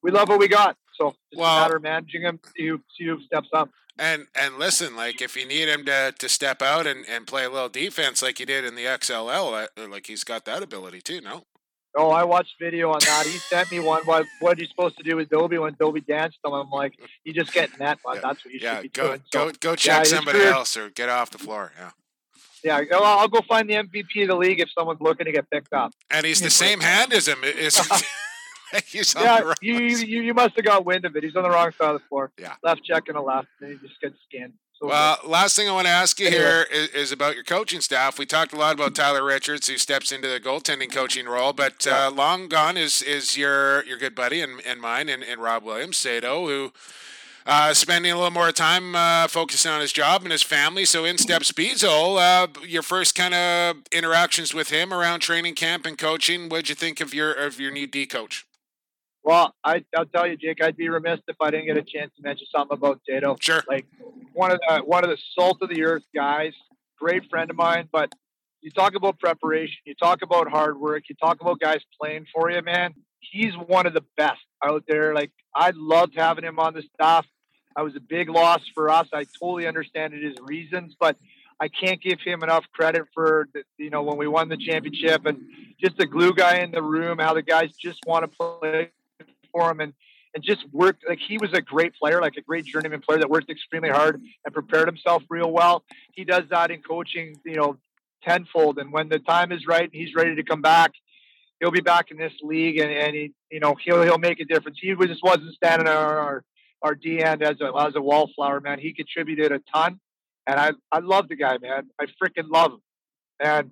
we love what we got. So it's Well- a matter of managing him. See who, see who steps up. And and listen, like if you need him to, to step out and, and play a little defense like he did in the XLL, uh, like he's got that ability too. No, Oh, I watched video on that. He sent me one. What what are you supposed to do with Dobbie when Dobbie danced him? I'm like, you just get net. Well, Yeah. That's what you yeah, should be go doing. So, go go check his somebody career- else or get off the floor. Yeah, yeah, I'll, I'll go find the MVP of the league if someone's looking to get picked up. and he's the same hand as him. Is [laughs] [laughs] he's on the Yeah, right you, you you must have got wind of it. He's on the wrong side of the floor. Yeah. left check and a left, and he just gets skinned. So Well, last thing I want to ask you Anyway. here is, is about your coaching staff. We talked a lot about Tyler Richards, who steps into the goaltending coaching role, but uh, long gone is is your your good buddy and, and mine and, and Rob Williams, Sato, who uh, spending a little more time uh, focusing on his job and his family. So in steps Bezo. Uh, your first kind of interactions with him around training camp and coaching. What'd you think of your of your new D coach? Well, I, I'll tell you, Jake, I'd be remiss if I didn't get a chance to mention something about Tato. Sure. Like one of the one of the salt of the earth guys, great friend of mine. But you talk about preparation, you talk about hard work, you talk about guys playing for you, man. He's one of the best out there. Like I loved having him on the staff. I was a big loss for us. I totally understand his reasons, but I can't give him enough credit for the, you know when we won the championship and just the glue guy in the room. How the guys just want to play for him and and just work like he was a great player, like a great journeyman player that worked extremely hard and prepared himself real well. He does that in coaching, you know, tenfold. And when the time is right he's ready to come back, he'll be back in this league and, and he, you know, he'll he'll make a difference. He just wasn't standing on our our, our D end as a as a wallflower, man. He contributed a ton. And I, I love the guy, man. I freaking love him. And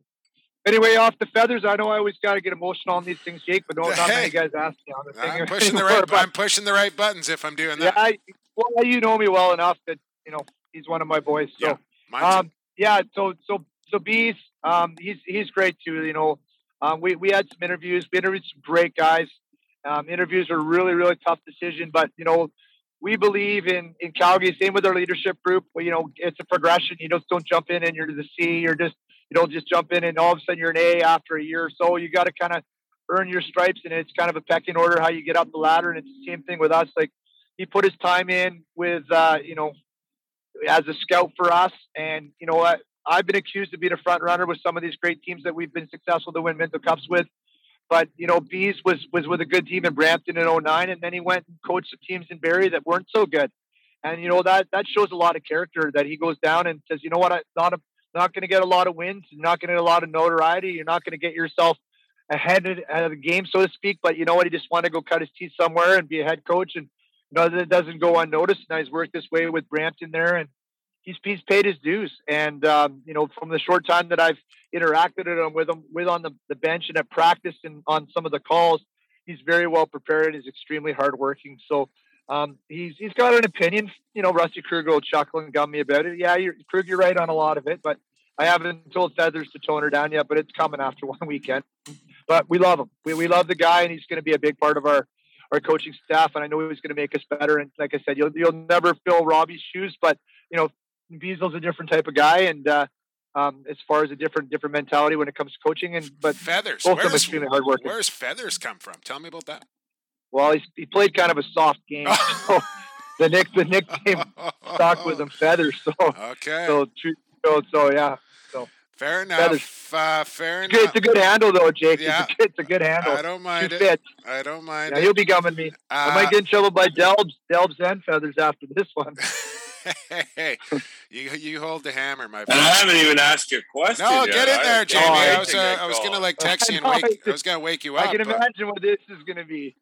anyway, off the feathers, I know I always got to get emotional on these things, Jake, but no, not many guys ask me on the thing. I'm [laughs] pushing the right. but- I'm pushing the right buttons if I'm doing yeah, that. I, well, you know me well enough that you know he's one of my boys. So, Yeah, um, yeah. So, so, so bees, um, he's he's great too. You know, um, we we had some interviews. We interviewed some great guys. Um, interviews are really really tough decision, but you know, we believe in in Calgary. Same with our leadership group. Well, you know, it's a progression. You just don't jump in and you're the C. You're just you don't just jump in and all of a sudden you're an A after a year or so. You got to kind of earn your stripes, and it's kind of a pecking order how you get up the ladder. And it's the same thing with us. Like he put his time in with uh, you know as a scout for us, and you know what. I've been accused of being a front runner with some of these great teams that we've been successful to win Minto Cups with. But you know, Bees was was with a good team in Brampton in 09, and then he went and coached some teams in Barrie that weren't so good. And you know that that shows a lot of character that he goes down and says, you know what, I'm not not going to get a lot of wins, you're not going to get a lot of notoriety, you're not going to get yourself ahead of, the game, so to speak. But you know what, he just wanted to go cut his teeth somewhere and be a head coach, and you know that doesn't go unnoticed. Now he's worked this way with Brampton there, and he's he's paid his dues. And um, you know, from the short time that I've interacted with him with on the, the bench and at practice and on some of the calls, he's very well prepared. He's extremely hardworking. So um, he's he's got an opinion. You know, Rusty Kruger will chuckle and gum me about it. Yeah, you're, Krug, you're right on a lot of it, but I haven't told Feathers to tone her down yet. But it's coming after [laughs] one weekend. But we love him. We, we love the guy, and he's going to be a big part of our our coaching staff. And I know he's going to make us better. And like I said, you'll you'll never fill Robbie's shoes, but you know, Beasel's a different type of guy, and uh, um, as far as a different different mentality when it comes to coaching. And but feathers. both of extremely hardworking. where's feathers come from? Tell me about that. well, he's, he played kind of a soft [laughs] game, so the nick the nickname stuck with him, Feathers. So Okay. so so so yeah, fair enough. Uh, fair it's, good, enough. it's a good handle though, Jake. Yeah. It's, a, it's a good handle. I don't mind it. I don't mind Yeah, it. he'll be gumming me. I Uh, might get in trouble by Delbs, Delbs and Feathers after this one. [laughs] hey, you you hold the hammer, my friend. I haven't even asked you a question. No, yet. get in there, Jamie. don't I was uh, I was gonna like text you and [laughs] wake. I I was gonna wake you up. I can but- imagine what this is going to be.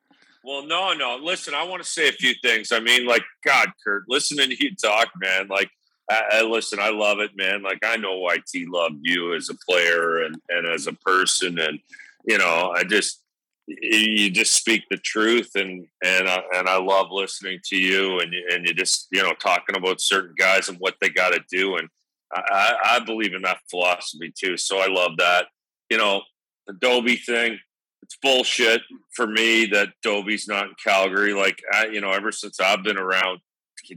Well, no, no. Listen, I want to say a few things. I mean, like, God, Curt, listening to you talk, man, like, I, I listen, I love it, man. Like, I know why T loved you as a player and, and as a person. And, you know, I just, you just speak the truth and, and, I, and I love listening to you and, you- and you just, you know, talking about certain guys and what they got to do. And, I, I believe in that philosophy too. So I love that. You know, the Dobbie thing, it's bullshit for me that Dobbie's not in Calgary. Like, I, you know, ever since I've been around,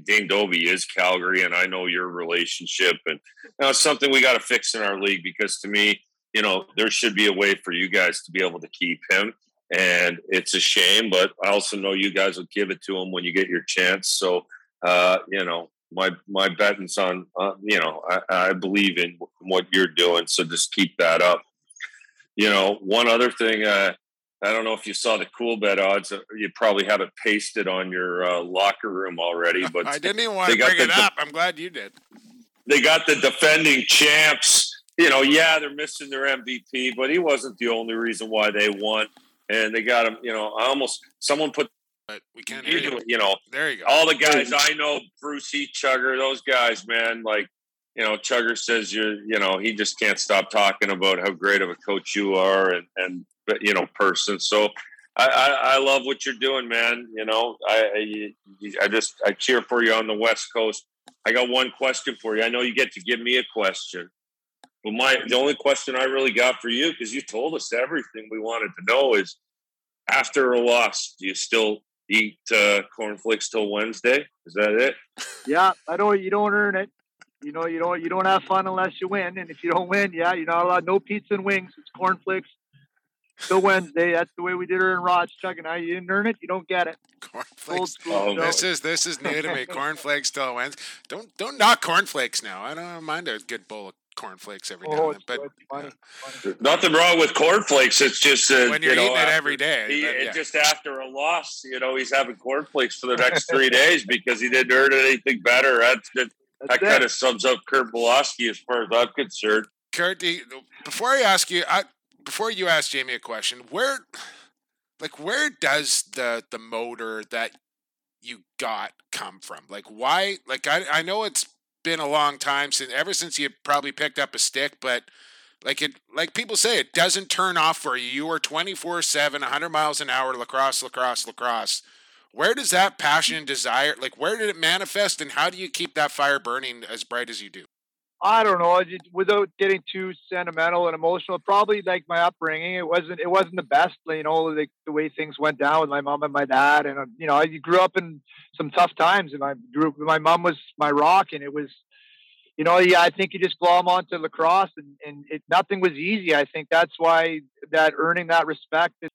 Dane Dobbie is Calgary, and I know your relationship, and you know, it's something we got to fix in our league because to me, you know, there should be a way for you guys to be able to keep him. And it's a shame, but I also know you guys will give it to him when you get your chance. So, uh, you know, my my betting's on. Uh, you know, I, I believe in what you're doing, so just keep that up. You know, one other thing. Uh, I don't know if you saw the Coolbet odds. Uh, you probably have it pasted on your uh, locker room already. But I didn't even want to bring it up. I'm glad you did. They got the defending champs. You know, yeah, they're missing their MVP, but he wasn't the only reason why they won. And they got him. You know, I almost someone put but we can't hear you. You know, there you go. All the guys I know, Bruce Heat, Chugger, those guys, man. Like, you know, Chugger says you're, you know, he just can't stop talking about how great of a coach you are and and you know person. So I, I, I love what you're doing, man. You know, I, I I just I cheer for you on the West Coast. I got one question for you. I know you get to give me a question. But my the only question I really got for you, because you told us everything we wanted to know, is after a loss, do you still eat uh, cornflakes till Wednesday. Is that it? Yeah, I don't. You don't earn it. You know, you don't. You don't have fun unless you win. And if you don't win, yeah, you're not allowed. No pizza and wings. It's cornflakes till Wednesday. That's the way we did her in Raj Chuck and I. You didn't earn it, you don't get it. Cornflakes. Oh, this is this is new to me. Cornflakes till Wednesday. Don't don't knock cornflakes now. I don't mind a good bowl of cornflakes every oh, now and then. But funny, funny. nothing wrong with cornflakes. It's just uh, when you're you eating know, it every day. He, then, yeah. Just after a loss, you know, he's having cornflakes for the next three days because he didn't earn anything better. That's, that, that kind of sums up Curt Malawsky as far as I'm concerned. Curt, before I ask you, I, before you ask Jamie a question, where, like, where does the the motor that you got come from? Like, why? Like, I I know it's been a long time since ever since you probably picked up a stick, but like it like people say it doesn't turn off for you. You are 24/7 100 miles an hour lacrosse lacrosse lacrosse. Where does that passion and desire like where did it manifest and how do you keep that fire burning as bright as you do? I don't know. Without getting too sentimental and emotional, probably like my upbringing. It wasn't. It wasn't the best. You know, like the way things went down with my mom and my dad, and you know, I grew up in some tough times, and I grew. My mom was my rock, and it was, you know, yeah. I think you just glom onto lacrosse, and and it, nothing was easy. I think that's why that earning that respect is,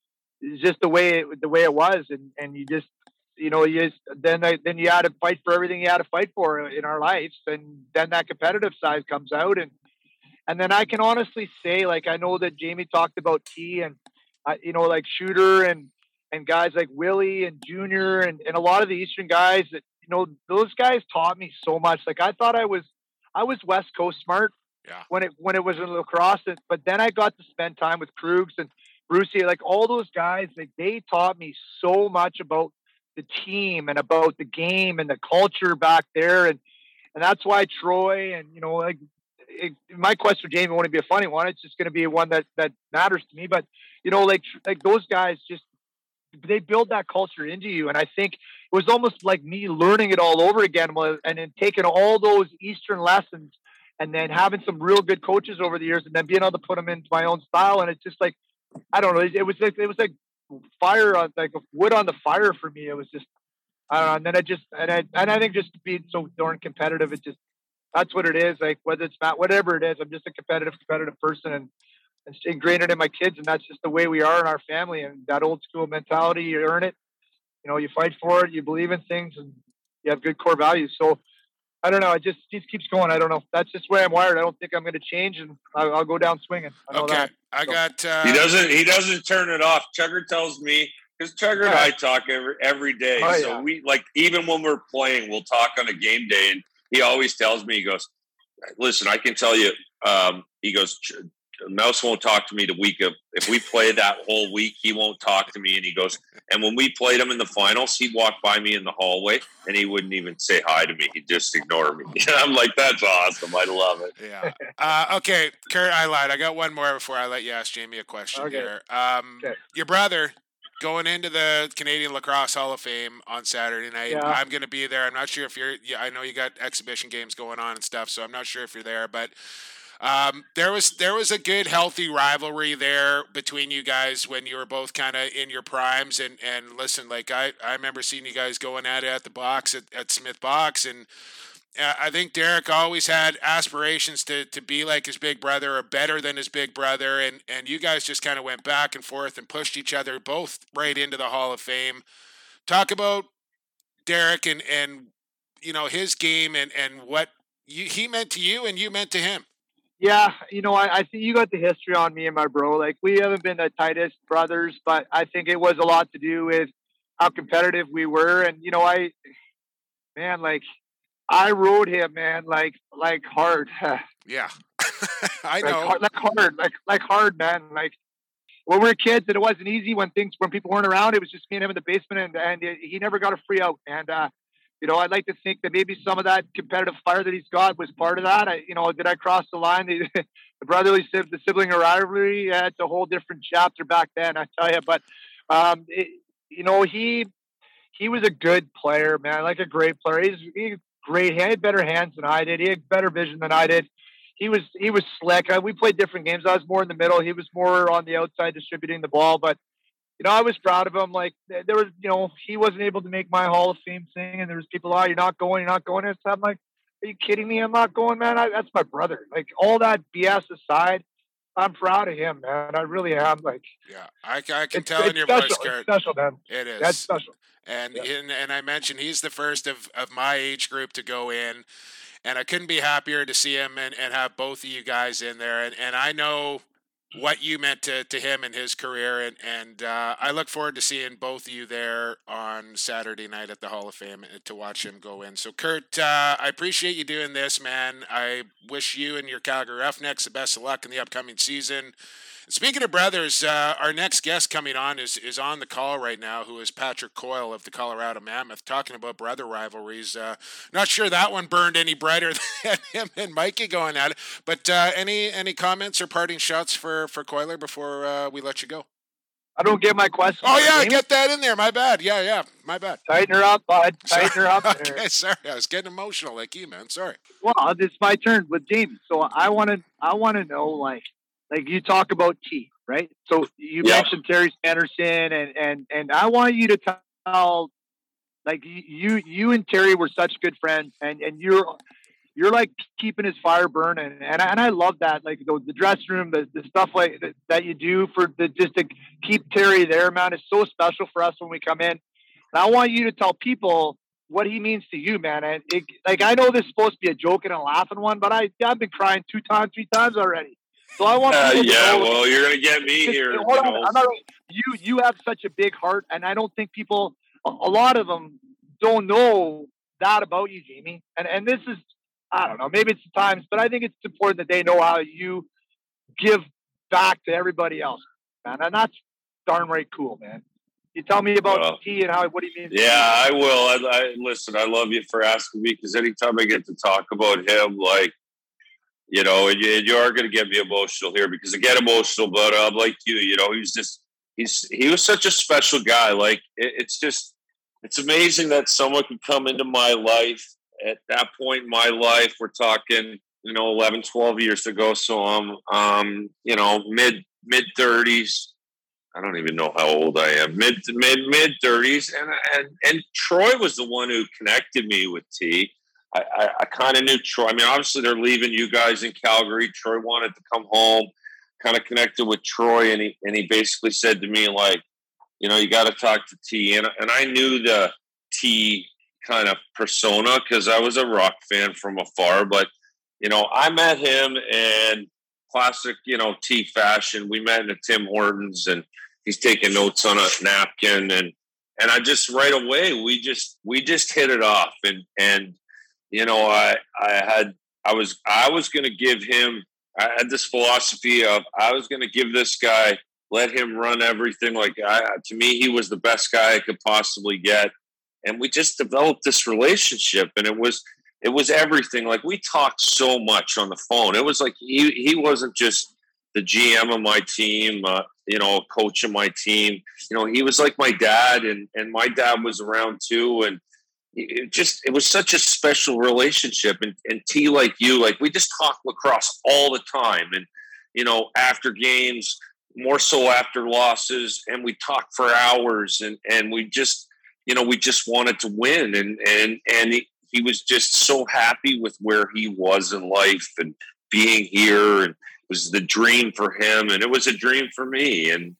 just the way it, the way it was, and and you just you know, you just, then I, then you had to fight for everything you had to fight for in our lives, and then that competitive side comes out, and and then I can honestly say, like, I know that Jamie talked about T, and uh, you know, like Shooter and and guys like Willie and Junior, and and a lot of the Eastern guys that you know, those guys taught me so much. Like, I thought I was I was West Coast smart yeah. when it when it was in lacrosse, but then I got to spend time with Krugs and Brucey, like all those guys, like they taught me so much about the team and about the game and the culture back there. And, and that's why Troy and, you know, like it, my question for Jamie won't be a funny one. It's just going to be one that, that matters to me. But, you know, like, like those guys just, they build that culture into you. And I think it was almost like me learning it all over again and then taking all those Eastern lessons and then having some real good coaches over the years and then being able to put them into my own style. And it's just like, I don't know. It, was like, it was like fire on like wood on the fire for me. It was just I don't know. And then I just and I and I think just being so darn competitive, it just that's what it is. Like whether it's not whatever it is, I'm just a competitive, competitive person, and it's ingrained it in my kids, and that's just the way we are in our family. And that old school mentality, you earn it. You know, you fight for it, you believe in things, and you have good core values. So I don't know. It just just keeps going. I don't know. That's just the way I'm wired. I don't think I'm going to change, and I'll, I'll, go down swinging. I okay, that. I so. got. Uh, he doesn't. He doesn't turn it off. Chugger tells me because Chugger and I talk every every day. Oh, so yeah. we like even when we're playing, we'll talk on a game day, and he always tells me, he goes, "Listen, I can tell you." Um, he goes, Mouse won't talk to me the week of if we play that whole week, he won't talk to me. And he goes, and when we played him in the finals, he'd walk by me in the hallway and he wouldn't even say hi to me. He'd just ignore me. [laughs] I'm like, that's awesome. I love it. Yeah. Uh, okay, Curt, I lied. I got one more before I let you ask Jamie a question Okay. here. Um, Okay. Your brother, going into the Canadian Lacrosse Hall of Fame on Saturday night. Yeah. I'm going to be there. I'm not sure if you're. Yeah, I know you got exhibition games going on and stuff, so I'm not sure if you're there, but. Um, there was there was a good healthy rivalry there between you guys when you were both kind of in your primes and and listen like I, I remember seeing you guys going at it at the box at, at Smith Box and uh, I think Derek always had aspirations to to be like his big brother or better than his big brother, and and you guys just kind of went back and forth and pushed each other both right into the Hall of Fame. Talk about Derek and and you know his game and and what you, he meant to you and you meant to him. Yeah, you know, I, I think you got the history on me and my bro. Like we haven't been the tightest brothers, but I think it was a lot to do with how competitive we were. And you know, I, man, like I rode him, man, like like hard. [sighs] Yeah, [laughs] I like, know. hard, like hard, like like hard, man. Like when we were kids, and it wasn't easy when things when people weren't around. It was just me and him in the basement, and and he never got a free out. And uh, you know, I'd like to think that maybe some of that competitive fire that he's got was part of that. I, you know, did I cross the line? [laughs] The, the brotherly the sibling rivalry, yeah, it's a whole different chapter back then. I tell you, but um, it, you know, he he was a good player, man, like a great player. He's he great. He had better hands than I did. He had better vision than I did he was he was slick. Uh, we played different games. I was more in the middle. He was more on the outside distributing the ball. But you know, I was proud of him. Like there was, you know, he wasn't able to make my Hall of Fame thing, and there was people, oh, you're not going, you're not going. And I'm like, are you kidding me? I'm not going, man. I, that's my brother. Like all that BS aside, I'm proud of him, man. I really am. Like, yeah, I, I can tell in your special. voice, Curt. It's special, man. It is. That's special. And Yeah. in, and I mentioned he's the first of, of my age group to go in, and I couldn't be happier to see him and, and have both of you guys in there. And, and I know what you meant to, to him and his career, and and uh, I look forward to seeing both of you there on Saturday night at the Hall of Fame to watch him go in. So, Curt, uh, I appreciate you doing this, man. I wish you and your Calgary Roughnecks the best of luck in the upcoming season. Speaking of brothers, uh, our next guest coming on is, is on the call right now, who is Patrick Coyle of the Colorado Mammoth, talking about brother rivalries. Uh, not sure that one burned any brighter [laughs] than him and Mikey going at it. But uh, any any comments or parting shots for for Coiler before uh, we let you go? I don't get my question. Oh yeah, get that in there. My bad. Yeah, yeah, my bad. Tighten her up, bud. [laughs] Tighten her up. there. okay, [laughs] sorry, I was getting emotional like you, man. Sorry. Well, it's my turn with James, So I want to, I want to know, like, like you talk about T, right? So you Yeah. mentioned Terry Sanderson, and and and I want you to tell, like, you you and Terry were such good friends, and and you're you're like keeping his fire burning, and I, and I love that, like the, the dressing room, the, the stuff like that, that you do for the just to keep Terry there, man, is so special for us when we come in. And I want you to tell people what he means to you, man. And it, like I know this is supposed to be a joke and a laughing one, but I I've been crying two times, three times already. So I want Uh, yeah, well, you're gonna get me here. you know. I'm not- you you have such a big heart, and I don't think people, a, a lot of them, don't know that about you, Jamie. And and this is, I don't know, maybe it's the times, but I think it's important that they know how you give back to everybody else, man. And that's darn right cool, man. You tell me about Well, T and how what he means. to you. Yeah, I will. I, I listen. I love you for asking me because anytime I get to talk about him, like you know, and you, you are going to get me emotional here because I get emotional, but I'm like you. You know, he's just he's he was such a special guy. Like it, it's just it's amazing that someone could come into my life at that point in my life. We're talking, you know, 11, 12 years ago. So I'm, um, you know, mid mid thirties. I don't even know how old I am. Mid mid mid thirties, and and and Troy was the one who connected me with T. I, I, I kind of knew Troy. I mean, obviously they're leaving you guys in Calgary. Troy wanted to come home. Kind of connected with Troy, and he and he basically said to me like, you know, you got to talk to T, and and I knew the T kind of persona because I was a rock fan from afar. But you know, I met him and classic, you know, T fashion. We met in a Tim Hortons, and he's taking notes on a napkin, and and I just right away we just we just hit it off, and and you know, I I had I was I was going to give him I had this philosophy of I was going to give this guy let him run everything like I, to me he was the best guy I could possibly get. And we just developed this relationship and it was it was everything. Like we talked so much on the phone. It was like he he wasn't just the GM of my team uh, you know, coach of my team. You know, he was like my dad, and and my dad was around too, and it just it was such a special relationship. And and T like you, like we just talk lacrosse all the time, and you know, after games, more so after losses, and we talk for hours, and and we just you know we just wanted to win, and and and. He, he was just so happy with where he was in life and being here and was the dream for him and it was a dream for me and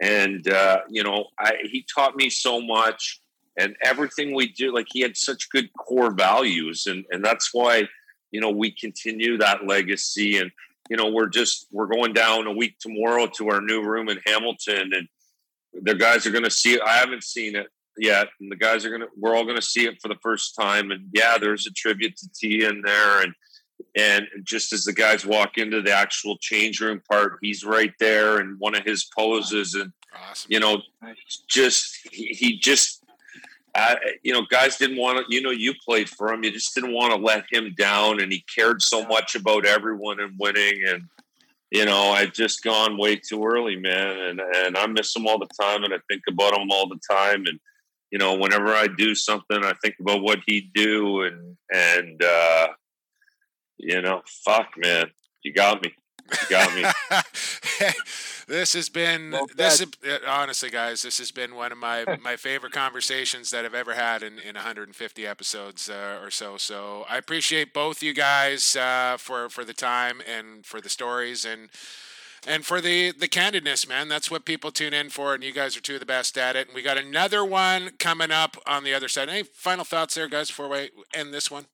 and uh, you know I, he taught me so much and everything we do like he had such good core values and and that's why you know we continue that legacy and you know we're just we're going down a week tomorrow to our new room in hamilton and the guys are going to see it i haven't seen it yet and the guys are going to we're all going to see it for the first time and yeah there's a tribute to t in there and and just as the guys walk into the actual change room part, he's right there and one of his poses. And, awesome. you know, just, he, he just, uh, you know, guys didn't want to, you know, you played for him. You just didn't want to let him down. And he cared so much about everyone and winning. And, you know, I've just gone way too early, man. And, and I miss him all the time. And I think about him all the time. And, you know, whenever I do something, I think about what he'd do. And, and, uh, you know, fuck, man, you got me. You got me. [laughs] this has been well, this is, uh, honestly, guys. This has been one of my [laughs] my favorite conversations that I've ever had in, in 150 episodes uh, or so. So I appreciate both you guys uh, for for the time and for the stories and and for the the candidness, man. That's what people tune in for, and you guys are two of the best at it. And we got another one coming up on the other side. Any final thoughts there, guys, before we end this one?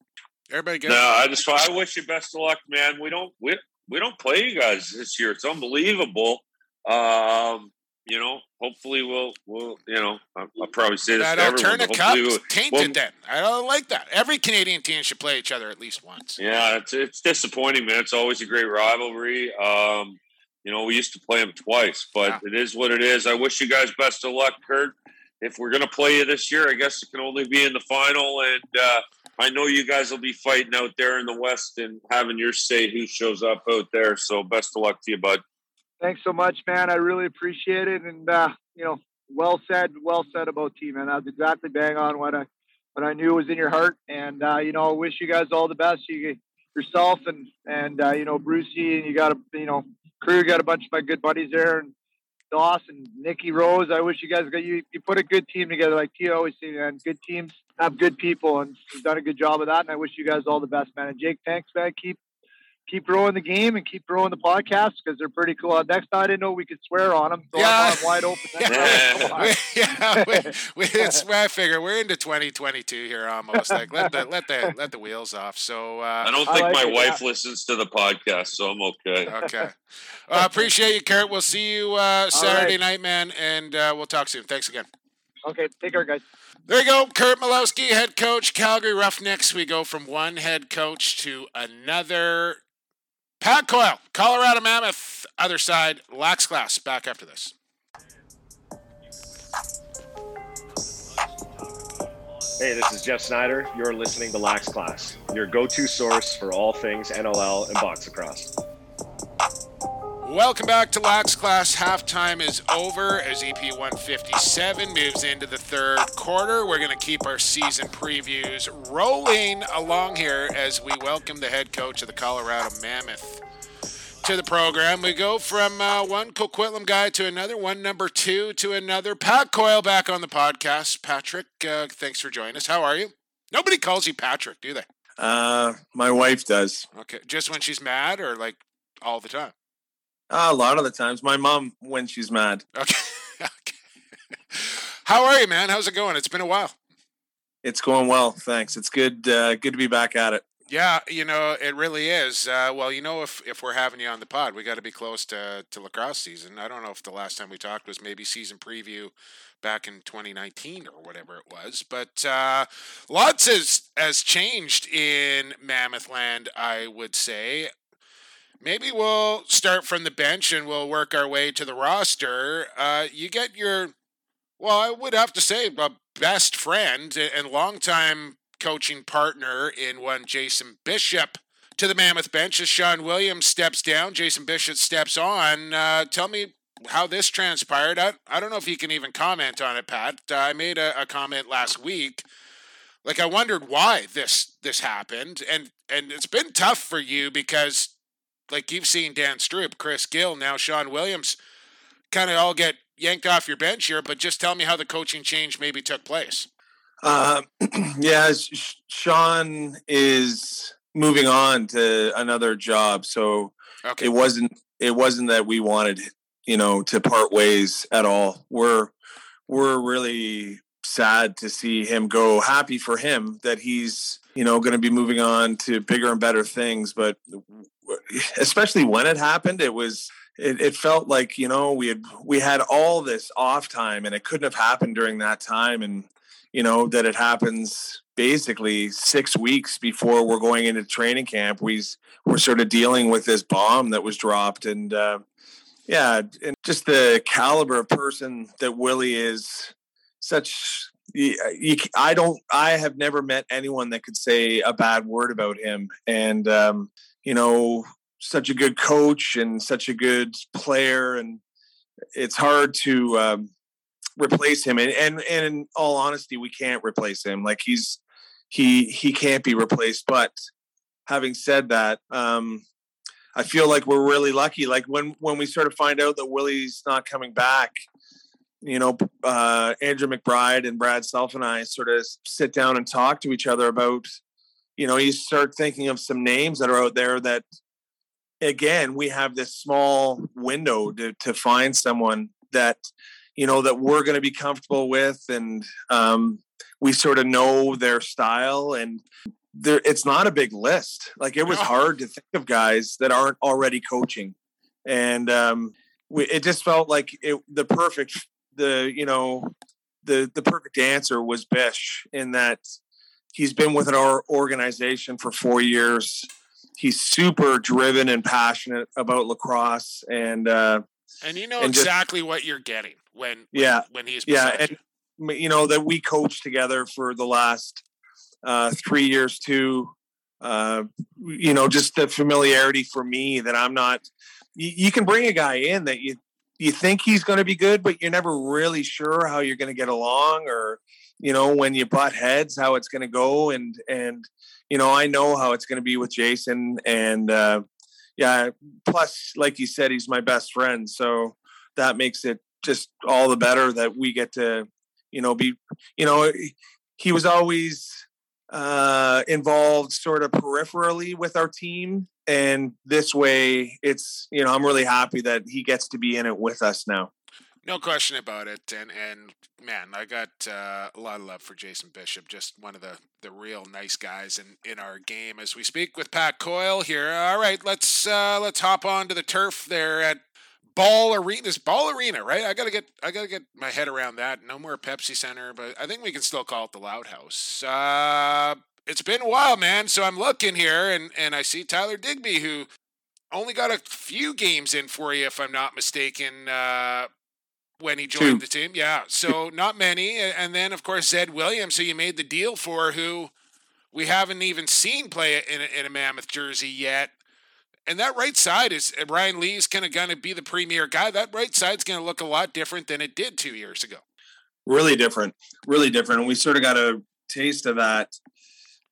Everybody good? No, I just I wish you best of luck, man. We don't we we don't play you guys this year. It's unbelievable. Um, you know, hopefully we'll we'll you know I'll, I'll probably say this that to alternate cup we'll, tainted. We'll, then I don't like that. Every Canadian team should play each other at least once. Yeah, it's it's disappointing, man. It's always a great rivalry. Um, you know, we used to play them twice, but yeah. it is what it is. I wish you guys best of luck, Curt. If we're gonna play you this year, I guess it can only be in the final, and uh, I know you guys will be fighting out there in the West and having your say who shows up out there. So best of luck to you, bud. Thanks so much, man. I really appreciate it. And uh, you know, well said, well said about team, man. That's exactly bang on what I what I knew was in your heart. And uh, you know, I wish you guys all the best. You yourself and and uh, you know, Brucey, and you got a you know, crew. Got a bunch of my good buddies there, and Doss and Nikki Rose. I wish you guys got you. You put a good team together, like Tia always say, man. Good teams have good people, and you've done a good job of that. And I wish you guys all the best, man. And Jake, thanks, man. Keep keep growing the game and keep growing the podcast because they're pretty cool. Next time I didn't know we could swear on them, so yeah. I'm wide open. yeah, yeah [laughs] we, we, it's, I figure we're into 2022 here almost. Like let the let the let the wheels off. So uh, I don't think I like my it, wife yeah. listens to the podcast, so I'm okay. Okay, I uh, appreciate you, Curt. We'll see you uh, Saturday right. night, man, and uh, we'll talk soon. Thanks again. Okay, take care, guys. There you go, Curt Malawsky, head coach, Calgary Roughnecks. We go from one head coach to another. Pat Coyle, Colorado Mammoth, other side, lax class. Back after this. Hey, this is Jeff Snyder. You're listening to Lax Class, your go to source for all things NLL and box lacrosse. Welcome back to Lax Class. Halftime is over as EP 157 moves into the third quarter. We're going to keep our season previews rolling along here as we welcome the head coach of the Colorado Mammoth to the program. We go from uh, one Coquitlam guy to another, one number two to another. Pat Coyle back on the podcast. Patrick, uh, thanks for joining us. How are you? Nobody calls you Patrick, do they? Uh, my wife does. Okay, just when she's mad, or like all the time? Uh, a lot of the times. My mom when she's mad. Okay. [laughs] okay. How are you, man? How's it going? It's been a while. It's going well, thanks. It's good. Uh, good to be back at it. Yeah, you know it really is. Uh, well, you know, if if we're having you on the pod, we got to be close to to lacrosse season. I don't know if the last time we talked was maybe season preview back in 2019 or whatever it was, but uh, lots has has changed in Mammoth Land. I would say maybe we'll start from the bench and we'll work our way to the roster. Uh, you get your, well, I would have to say, a best friend and longtime coaching partner in one, Jason Bishop, to the Mammoth bench as Sean Williams steps down. Jason Bishop steps on. Uh, tell me how this transpired. I, I don't know if you can even comment on it, Pat. Uh, I made a, a comment last week. Like I wondered why this this happened, and and it's been tough for you because, like you've seen Dan Stroop, Chris Gill, now Sean Williams, kind of all get yanked off your bench here. But just tell me how the coaching change maybe took place. Uh, [clears throat] yeah, Sean is moving on to another job, so okay. it wasn't it wasn't that we wanted you know to part ways at all. We're we're really sad to see him go. Happy for him that he's you know going to be moving on to bigger and better things. But [laughs] especially when it happened, it was it, it felt like you know we had we had all this off time and it couldn't have happened during that time. And you know that it happens basically six weeks before we're going into training camp we we're sort of dealing with this bomb that was dropped. And uh, yeah and just the caliber of person that willie is such you, I don't I have never met anyone that could say a bad word about him. And um, you know such a good coach and such a good player and it's hard to um, replace him. And, and and in all honesty, we can't replace him. Like he's he he can't be replaced. But having said that, um, I feel like we're really lucky. Like when when we sort of find out that Willie's not coming back, you know, uh, Andrew McBride and Brad Self and I sort of sit down and talk to each other about, you know, you start thinking of some names that are out there that, again, we have this small window to to find someone that you know that we're going to be comfortable with and um, we sort of know their style and there it's not a big list. Like it was hard to think of guys that aren't already coaching. And um, we, it just felt like it, the perfect the you know the the perfect answer was bish in that he's been with our organization for four years he's super driven and passionate about lacrosse and uh, and you know and exactly just, what you're getting when, when yeah when he's yeah and you. know that we coached together for the last uh, three years too. Uh, you know, just the familiarity for me that I'm not. You, you can bring a guy in that you you think he's going to be good, but you're never really sure how you're going to get along, or you know, when you butt heads, how it's going to go. And and you know, I know how it's going to be with Jason, and uh, yeah. Plus, like you said, he's my best friend, so that makes it just all the better that we get to, you know, be, you know, he was always uh, involved sort of peripherally with our team. And this way, it's, you know, I'm really happy that he gets to be in it with us now. No question about it, and and man, I got uh, a lot of love for Jason Bishop. Just one of the the real nice guys in in our game. As we speak with Pat Coyle here. All right, let's uh, let's hop on to the turf there at Ball Arena. This Ball Arena, right? I gotta get I gotta get my head around that. No more Pepsi Center, but I think we can still call it the Loud House. Uh, it's been a while, man. So I'm looking here, and and I see Tyler Digby, who only got a few games in for you, if I'm not mistaken. Uh, when he joined Two. the team, yeah. So not many, and then of course Zed Williams, who you made the deal for, who we haven't even seen play in a, in a Mammoth jersey yet and that right side is uh, Ryan Lee's kind of going to be the premier guy. That right side's going to look a lot different than it did two years ago. Really different, really different. And we sort of got a taste of that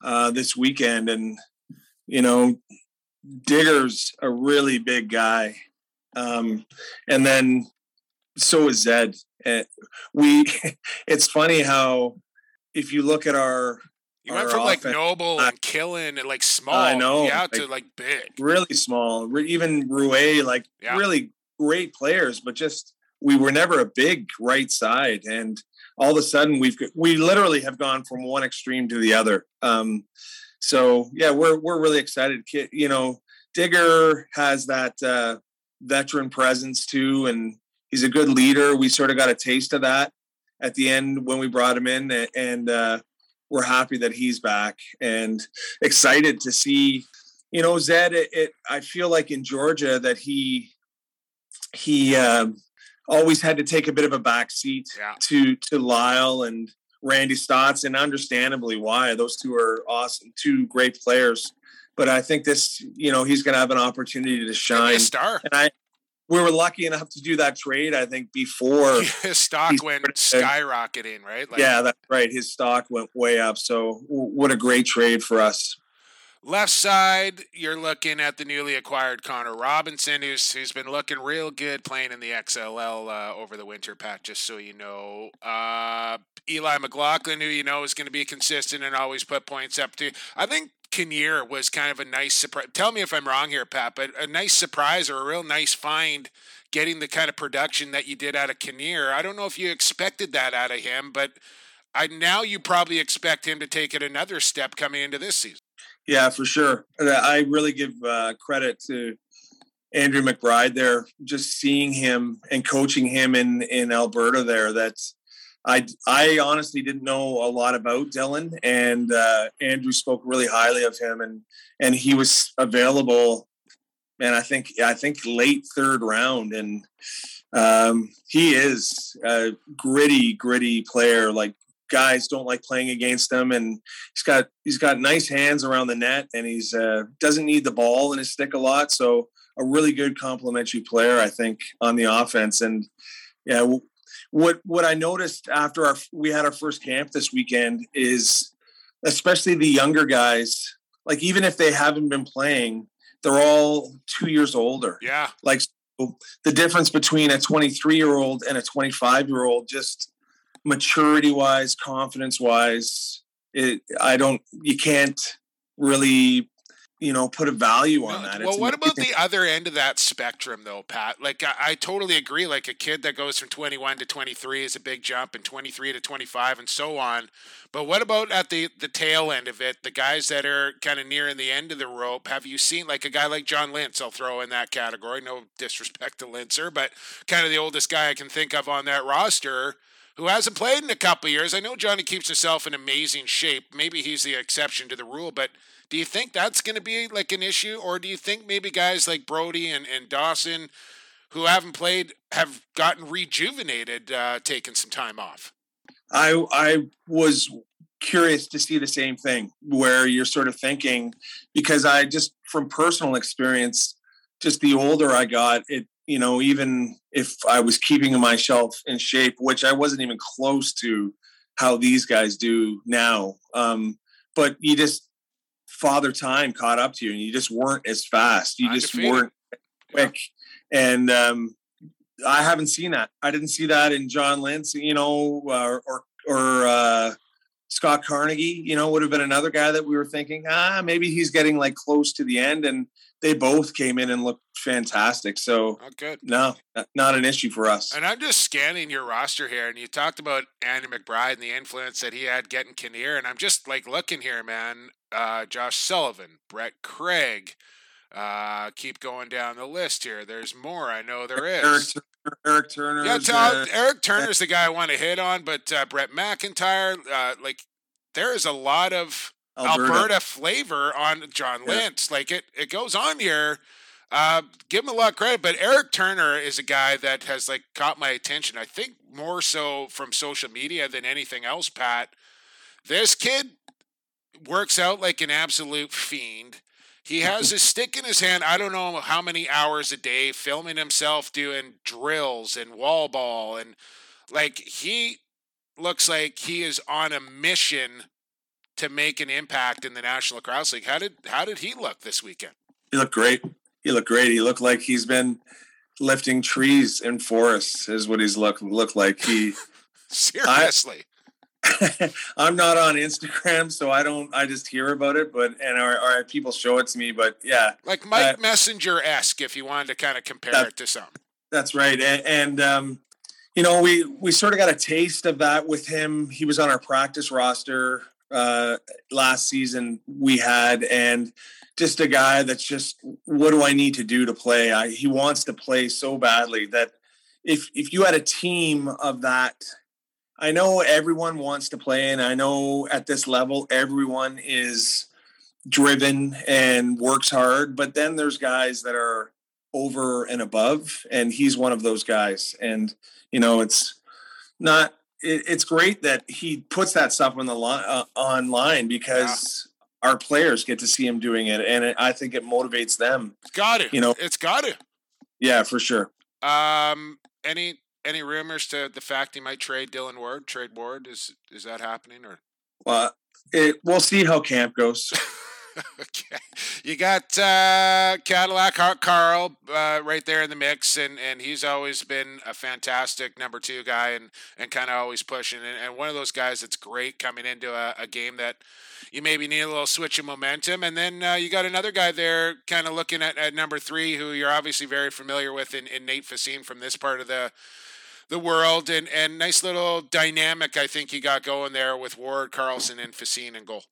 uh, this weekend. And you know, Digger's a really big guy, um, and then so is Zed. And we, [laughs] it's funny how if you look at our you went from like noble and killing and like small, I know, yeah, like, to like big, really small. Even Rue, like yeah. really great players, but just we were never a big right side, and all of a sudden we've we literally have gone from one extreme to the other. Um, so yeah, we're we're really excited. You know, Digger has that uh, veteran presence too, and he's a good leader. We sort of got a taste of that at the end when we brought him in, and uh, we're happy that he's back and excited to see you know zed it, it i feel like in georgia that he he um, always had to take a bit of a back seat yeah. to to lyle and randy staats and understandably why those two are awesome two great players but i think this you know he's going to have an opportunity to shine star and i we were lucky enough to do that trade. I think before [laughs] his stock went skyrocketing, right? Like, yeah, that's right. His stock went way up. So what a great trade for us. Left side, you're looking at the newly acquired Connor Robinson, who's who's been looking real good playing in the XLL uh, over the winter, Pat. Just so you know, uh, Eli McLaughlin, who you know is going to be consistent and always put points up to. I think Kinnear was kind of a nice surprise. Tell me if I'm wrong here, Pat, but a nice surprise or a real nice find getting the kind of production that you did out of Kinnear. I don't know if you expected that out of him, but I now you probably expect him to take it another step coming into this season. Yeah, for sure. I really give uh, credit to Andrew McBride there, just seeing him and coaching him in in Alberta there. That's I I honestly didn't know a lot about Dylan, and uh, Andrew spoke really highly of him, and and he was available. And I think I think late third round, and um, he is a gritty, gritty player. Like guys don't like playing against him, and he's got he's got nice hands around the net, and he's uh, doesn't need the ball in his stick a lot. So a really good complementary player, I think, on the offense. And yeah, what what I noticed after our we had our first camp this weekend is, especially the younger guys, like even if they haven't been playing, they're all two years older. Yeah, like so the difference between a 23 year old and a 25 year old just maturity wise, confidence wise, it, I don't, you can't really, you know, put a value on that. Well, it's what about the other end of that spectrum, though, Pat? Like, I, I, totally agree. Like, a kid that goes from 21 to 23 is a big jump, and 23 to 25, and so on. But what about at the the tail end of it? The guys that are kind of nearing the end of the rope. Have you seen like a guy like John Lintz? I'll throw in that category. No disrespect to Lintzer, but kind of the oldest guy I can think of on that roster who hasn't played in a couple years. I know Johnny keeps himself in amazing shape. Maybe he's the exception to the rule, but do you think that's going to be like an issue? Or do you think maybe guys like Brody and, and Dawson who haven't played have gotten rejuvenated, uh, taking some time off? I, I was curious to see the same thing where you're sort of thinking because I just from personal experience, just the older I got, it you know, even if I was keeping myself in shape, which I wasn't even close to how these guys do now. Um, but you just father time caught up to you and you just weren't as fast. You just weren't quick. And um, I haven't seen that. I didn't see that in John Lintz, you know, uh, or or uh, Scott Carnegie, you know, would have been another guy that we were thinking, ah, maybe he's getting like close to the end. And they both came in and looked fantastic. So oh, good. No, not an issue for us. And I'm just scanning your roster here, and you talked about Andy McBride and the influence that he had getting Kinnear, and I'm just like looking here, man. Uh, Josh Sullivan, Brett Craig. Uh, keep going down the list here. There's more. I know there is. Eric, Turner, Eric Turner. Yeah, Tom, uh, Eric Turner's the guy I want to hit on, but uh, Brett McIntyre, uh, like there is a lot of Alberta, Alberta flavor on John Lintz. Yeah. Like it, it goes on here. Uh, give him a lot of credit, but Eric Turner is a guy that has like caught my attention. I think more so from social media than anything else. Pat, this kid works out like an absolute fiend. He has [laughs] his stick in his hand. I don't know how many hours a day filming himself doing drills and wall ball and like he looks like he is on a mission to make an impact in the National Lacrosse League. How did how did he look this weekend? He looked great. He looked great. He looked like he's been lifting trees in forests. Is what he's look looked like. He [laughs] seriously. I, [laughs] I'm not on Instagram, so I don't. I just hear about it, but and our, our people show it to me. But yeah, like Mike uh, Messenger esque, if you wanted to kind of compare that, it to some. That's right, and, and um, you know, we we sort of got a taste of that with him. He was on our practice roster uh, last season we had, and just a guy that's just what do I need to do to play? I, he wants to play so badly that if if you had a team of that, I know everyone wants to play, and I know at this level everyone is driven and works hard, but then there's guys that are over and above, and he's one of those guys. And you know, it's not it, it's great that he puts that stuff on the line uh, online because yeah. our players get to see him doing it, and it, I think it motivates them. It's got it. you know, it's got it. Yeah, for sure. Um, any any rumors to the fact he might trade Dillon Ward? Trade Ward is is that happening or? Well, it, we'll see how camp goes. [laughs] [laughs] okay. You got uh, Cadillac Carl uh, right there in the mix, and, and he's always been a fantastic number two guy and, and kind of always pushing. And, and one of those guys that's great coming into a, a game that you maybe need a little switch of momentum. And then uh, you got another guy there kind of looking at, at number three, who you're obviously very familiar with in, in Nate Facine from this part of the the world and and nice little dynamic I think you got going there with Ward, Carlson and Facine and goal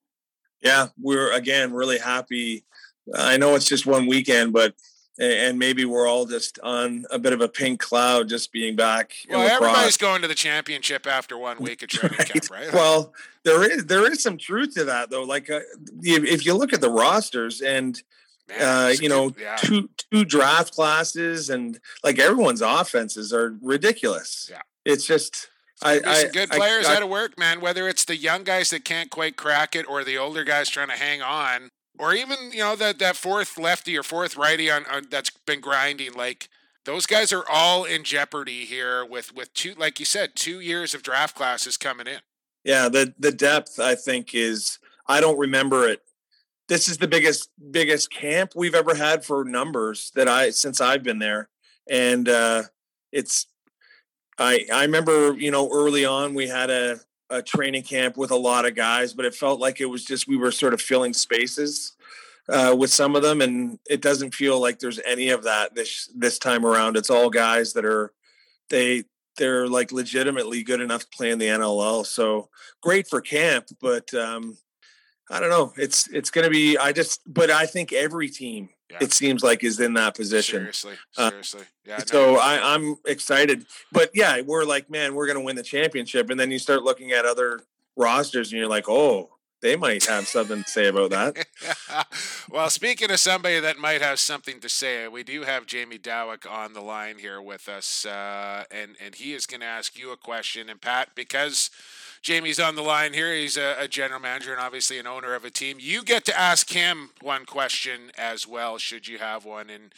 yeah, we're again really happy. I know it's just one weekend, but and maybe we're all just on a bit of a pink cloud just being back. Well, everybody's going to the championship after one week of training [laughs] right. camp, right? Well, there is there is some truth to that though. Like uh, if you look at the rosters and Man, uh, you know yeah. two two draft classes and like everyone's offenses are ridiculous. Yeah, it's just I, I, good players I, out of work, man. Whether it's the young guys that can't quite crack it, or the older guys trying to hang on, or even you know that that fourth lefty or fourth righty on, on that's been grinding. Like those guys are all in jeopardy here with with two, like you said, two years of draft classes coming in. Yeah, the the depth I think is I don't remember it. This is the biggest biggest camp we've ever had for numbers that I since I've been there, and uh, it's I I remember you know early on we had a a training camp with a lot of guys, but it felt like it was just we were sort of filling spaces uh, with some of them, and it doesn't feel like there's any of that this this time around. It's all guys that are they they're like legitimately good enough to play in the NLL. So great for camp, but um, I don't know. It's it's going to be. I just, but I think every team yeah. it seems like is in that position. Seriously, uh, seriously. Uh, yeah. So I, I'm excited, but yeah, we're like, man, we're going to win the championship, and then you start looking at other rosters, and you're like, oh, they might have something to say about that. [laughs] well, speaking of somebody that might have something to say, we do have Jamie Dawick on the line here with us, uh, and and he is going to ask you a question. And Pat, because Jamie's on the line here. He's a, a, general manager and obviously an owner of a team. You get to ask him one question as well, should you have one in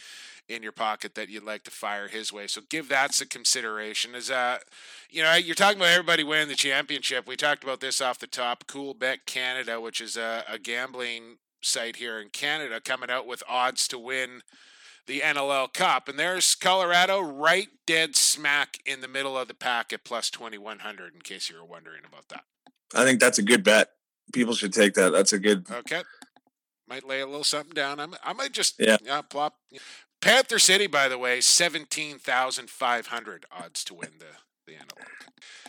in your pocket that you'd like to fire his way. So give that some consideration. Is uh you know, you're talking about everybody winning the championship. We talked about this off the top. Coolbet Canada, which is a, a gambling site here in Canada, coming out with odds to win the NLL Cup. And there's Colorado right dead smack in the middle of the pack at plus 2100, in case you were wondering about that. I think that's a good bet. People should take that. That's a good. Okay. Might lay a little something down. I'm, I might just yeah. yeah plop. Panther City, by the way, 17,500 odds to win the, the NLL.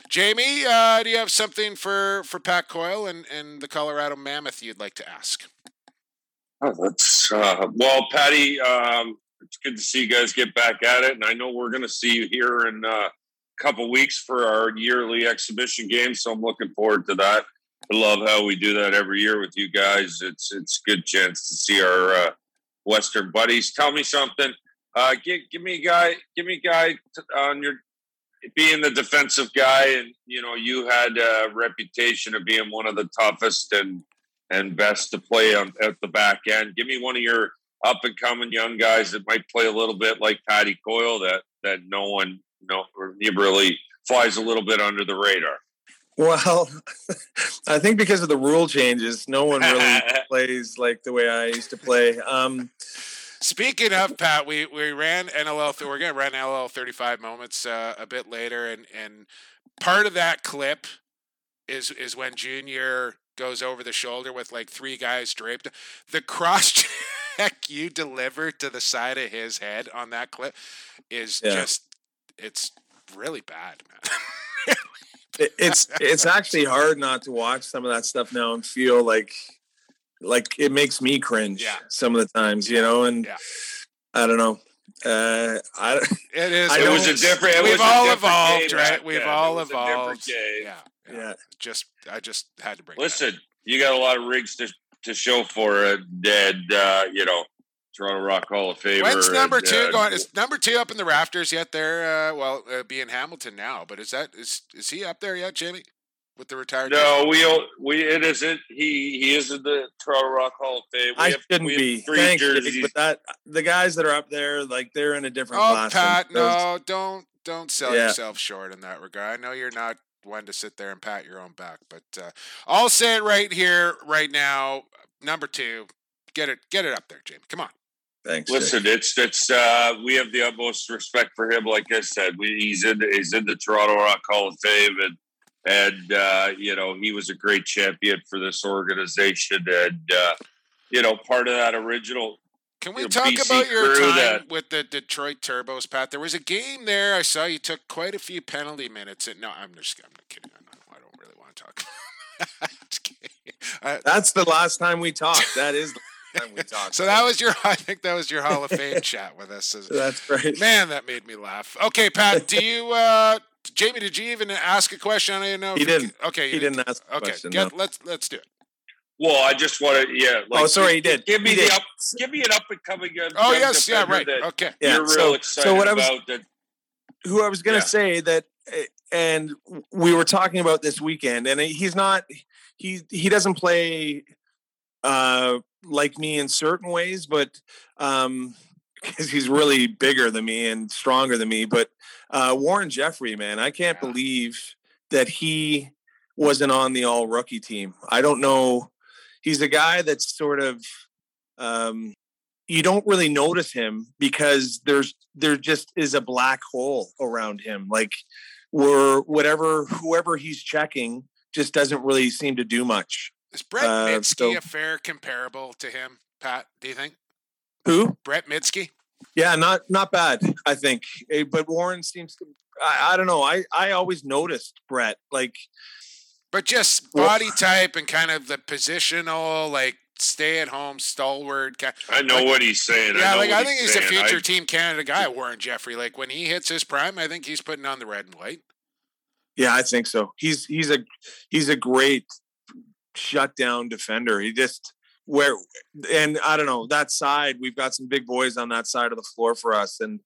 Jamie, uh, do you have something for, for Pat Coyle and, and the Colorado Mammoth you'd like to ask? Oh, that's uh, well, Patty. Um, it's good to see you guys get back at it. And I know we're going to see you here in uh, a couple weeks for our yearly exhibition game. So I'm looking forward to that. I love how we do that every year with you guys. It's it's a good chance to see our uh, Western buddies. Tell me something. Uh, give, give me a guy. Give me a guy on your being the defensive guy, and you know you had a reputation of being one of the toughest and and best to play on at the back end. Give me one of your up and coming young guys that might play a little bit like Patty Coyle that that no one no he really flies a little bit under the radar. Well, [laughs] I think because of the rule changes, no one really [laughs] plays like the way I used to play. Um, Speaking of Pat, we, we ran NLL. We're gonna run NLL thirty five moments uh, a bit later, and and part of that clip is is when Junior goes over the shoulder with like three guys draped. The cross [laughs] check you deliver to the side of his head on that clip is yeah. just it's really bad, man. [laughs] it's it's actually hard not to watch some of that stuff now and feel like like it makes me cringe yeah. some of the times, you know, and yeah. I don't know. Uh, I, [laughs] it is. I it was a different. We've all evolved, right? We've all evolved. Yeah, yeah, yeah. Just, I just had to bring. Listen, you got a lot of rigs to to show for a dead, uh, you know, Toronto Rock Hall of Famer. When's number and, two uh, going? Is number two up in the rafters yet? There, uh, well, uh, be in Hamilton now, but is that is is he up there yet, Jamie? with the retired? No, we we it isn't. He he is in the Toronto Rock Hall of Fame. We I have, shouldn't be. Thanks, Jake, but that the guys that are up there, like they're in a different oh, class. Pat, no, don't don't sell yeah. yourself short in that regard. I know you're not one to sit there and pat your own back, but uh, I'll say it right here, right now. Number two, get it, get it up there, Jamie. Come on. Thanks. Listen, Jake. it's it's uh, we have the utmost respect for him. Like I said, we, he's in he's in the Toronto Rock Hall of Fame, and and uh, you know he was a great champion for this organization, and uh, you know part of that original. Can we talk BC about your time that, with the Detroit Turbos, Pat? There was a game there. I saw you took quite a few penalty minutes. And no, I'm just I'm not kidding. I don't really want to talk. [laughs] That's the last time we talked. That is the time we talked. [laughs] so that was your, [laughs] I think that was your Hall of Fame chat with us. That's right. Man, that made me laugh. Okay, Pat, do you, uh, Jamie, did you even ask a question? I don't even know. He didn't. okay, he didn't ask. okay, question, get, no. let's let's do it. Well, I just want to, yeah. Like, oh, sorry, he did. Give me he the did. up, give me an up and coming. Oh yes, yeah, right. Okay, yeah. You're so, real excited so what I was, that. Who I was going to yeah. say that, eh, and we were talking about this weekend, and he's not. He he doesn't play uh, like me in certain ways, but um, [laughs] because he's really bigger than me and stronger than me. But uh, Warren Jeffrey, man, I can't yeah. believe that he wasn't on the all rookie team. I don't know. He's a guy that's sort of um, you don't really notice him because there's there just is a black hole around him. Like where whatever whoever he's checking just doesn't really seem to do much. Is Brett uh, so, a fair comparable to him, Pat? Do you think? Who? Brett Mydske. Yeah, not not bad. I think, eh, but Warren seems to. I, I don't know. I I always noticed Brett like, but just body type and kind of the positional, like stay at home stalwart. I know like, what he's saying. Yeah, I like I think he's he's a future I, Team Canada guy, Warren Jeffrey. Like when he hits his prime, I think he's putting on the red and white. Yeah, I think so. He's he's a he's a great shutdown defender. He just where and I don't know that side. We've got some big boys on that side of the floor for us, and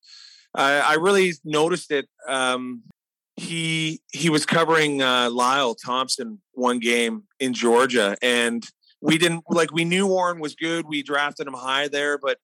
I, I really noticed it. Um, he he was covering uh, Lyle Thompson one game in Georgia, and we didn't like we knew Warren was good. We drafted him high there, but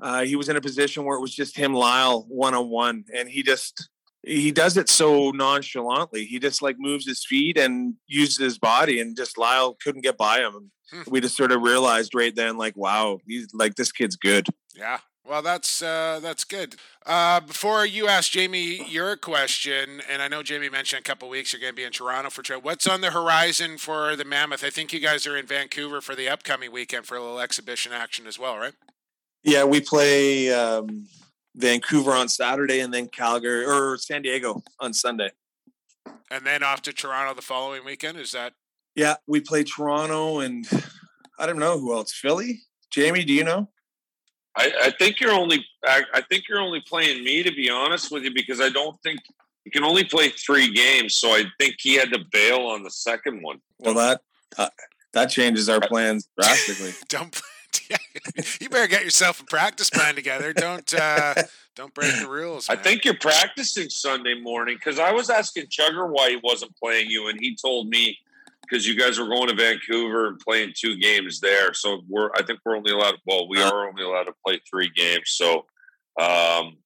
uh, he was in a position where it was just him Lyle one on one, and he just he does it so nonchalantly. He just like moves his feet and uses his body, and just Lyle couldn't get by him. Hmm. We just sort of realized right then, like, wow, he's like this kid's good. Yeah. Well, that's uh, that's good. Uh, before you ask Jamie your question, and I know Jamie mentioned a couple weeks you're going to be in Toronto for trip. What's on the horizon for the Mammoth? I think you guys are in Vancouver for the upcoming weekend for a little exhibition action as well, right? Yeah, we play um, Vancouver on Saturday and then Calgary or San Diego on Sunday. And then off to Toronto the following weekend. Is that? Yeah, we play Toronto and I don't know who else. Philly? Jamie, do you know? I, I think you're only I, I, think you're only playing me to be honest with you because I don't think you can only play three games. So I think he had to bail on the second one. Well, that uh, that changes our plans drastically. [laughs] don't [laughs] you better get yourself a practice plan together. Don't uh, don't break the rules. Man. I think you're practicing Sunday morning because I was asking Chugger why he wasn't playing you, and he told me because you guys were going to Vancouver and playing two games there. So we're I think we're only allowed. Well, we are only allowed to play three games. So um,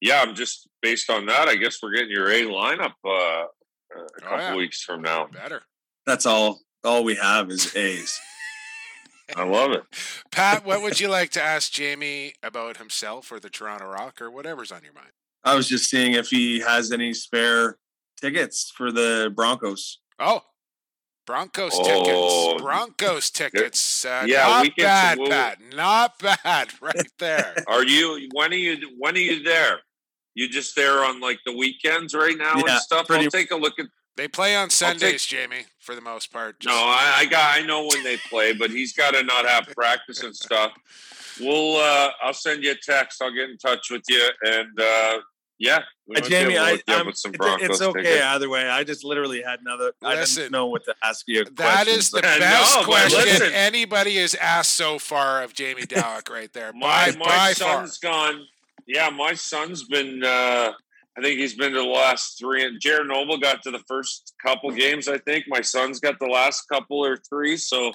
yeah, I'm just based on that. I guess we're getting your A lineup uh, a oh, couple oh, yeah. weeks from now. Better. That's all. All we have is A's. [laughs] I love it. Pat, what would you like to ask Jamie about himself or the Toronto Rock or whatever's on your mind? I was just seeing if he has any spare tickets for the Broncos. Oh, Broncos oh. tickets. Broncos tickets. Uh, yeah, not bad, Pat. Not bad, [laughs] right there. [laughs] are you? When are you? When are you there? You just there on like the weekends right now yeah, and stuff? I'll take a look at they play on Sundays, take, Jamie, for the most part. Just no, I, I, got I know when they play, but he's got to not have [laughs] practice and stuff. We'll uh, I'll send you a text. I'll get in touch with you, and uh, yeah, uh, Jamie, I, it's okay tickets. either way. I just literally had another. Listen, I didn't know what to ask you. That is the [laughs] best question anybody has asked so far of Jamie [laughs] Dawick, right there. my by, my by son's far. gone. Yeah, my son's been. Uh, I think he's been to the last three. And Jared Noble got to the first couple games. I think my son's got the last couple or three. So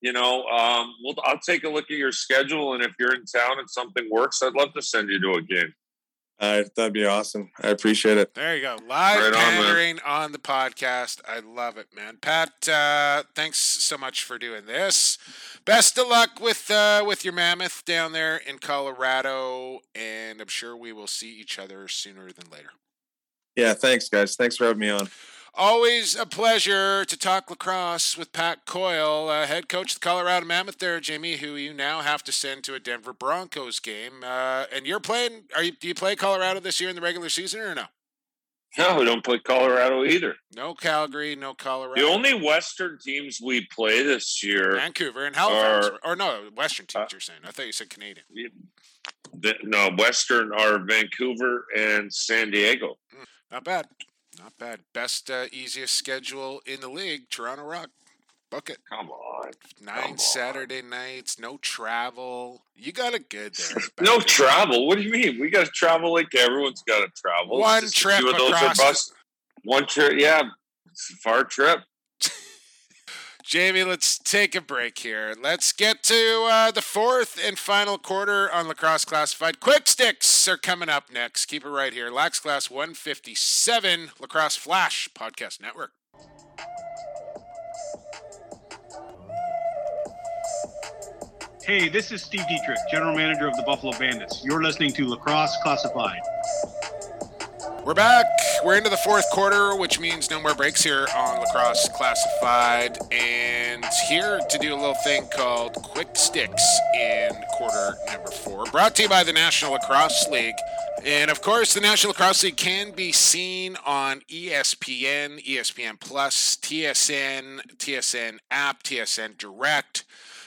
you know, um, we'll, I'll take a look at your schedule, and if you're in town and something works, I'd love to send you to a game. That'd be awesome. I appreciate it. There you go. Live right pandering on, on, the podcast. I love it, man. Pat, uh, thanks so much for doing this. Best of luck with uh, with your mammoth down there in Colorado, and I'm sure we will see each other sooner than later. Yeah, thanks, guys. Thanks for having me on. Always a pleasure to talk lacrosse with Pat Coyle, uh, head coach of the Colorado Mammoth. There, Jimmy, who you now have to send to a Denver Broncos game. Uh, and you're playing. Are you? Do you play Colorado this year in the regular season or no? No, we don't play Colorado either. No Calgary, no Colorado. The only Western teams we play this year, Vancouver and Halifax, are, or no Western teams. Uh, you're saying? I thought you said Canadian. The, no, Western are Vancouver and San Diego. Mm, not bad. Not bad. Best, uh, easiest schedule in the league. Toronto Rock. Book it. Come on. Nine Come Saturday on. nights, no travel. You got it good there. no travel? What do you mean? We got to travel like everyone's got to travel. One trip across. One trip, yeah. It's a far trip. Jamie, let's take a break here. Let's get to uh, the fourth and final quarter on Lacrosse Classified. Quick Sticks are coming up next. Keep it right here. Lax Class 157, Lacrosse Flash Podcast Network. Hey, this is Steve Dietrich, General Manager of the Buffalo Bandits. You're listening to Lacrosse Classified. We're back. We're into the fourth quarter, which means no more breaks here on Lacrosse Classified. And here to do a little thing called Quick Sticks in quarter number four. Brought to you by the National Lacrosse League. And of course, the National Lacrosse League can be seen on ESPN, ESPN Plus, TSN, TSN app, TSN Direct.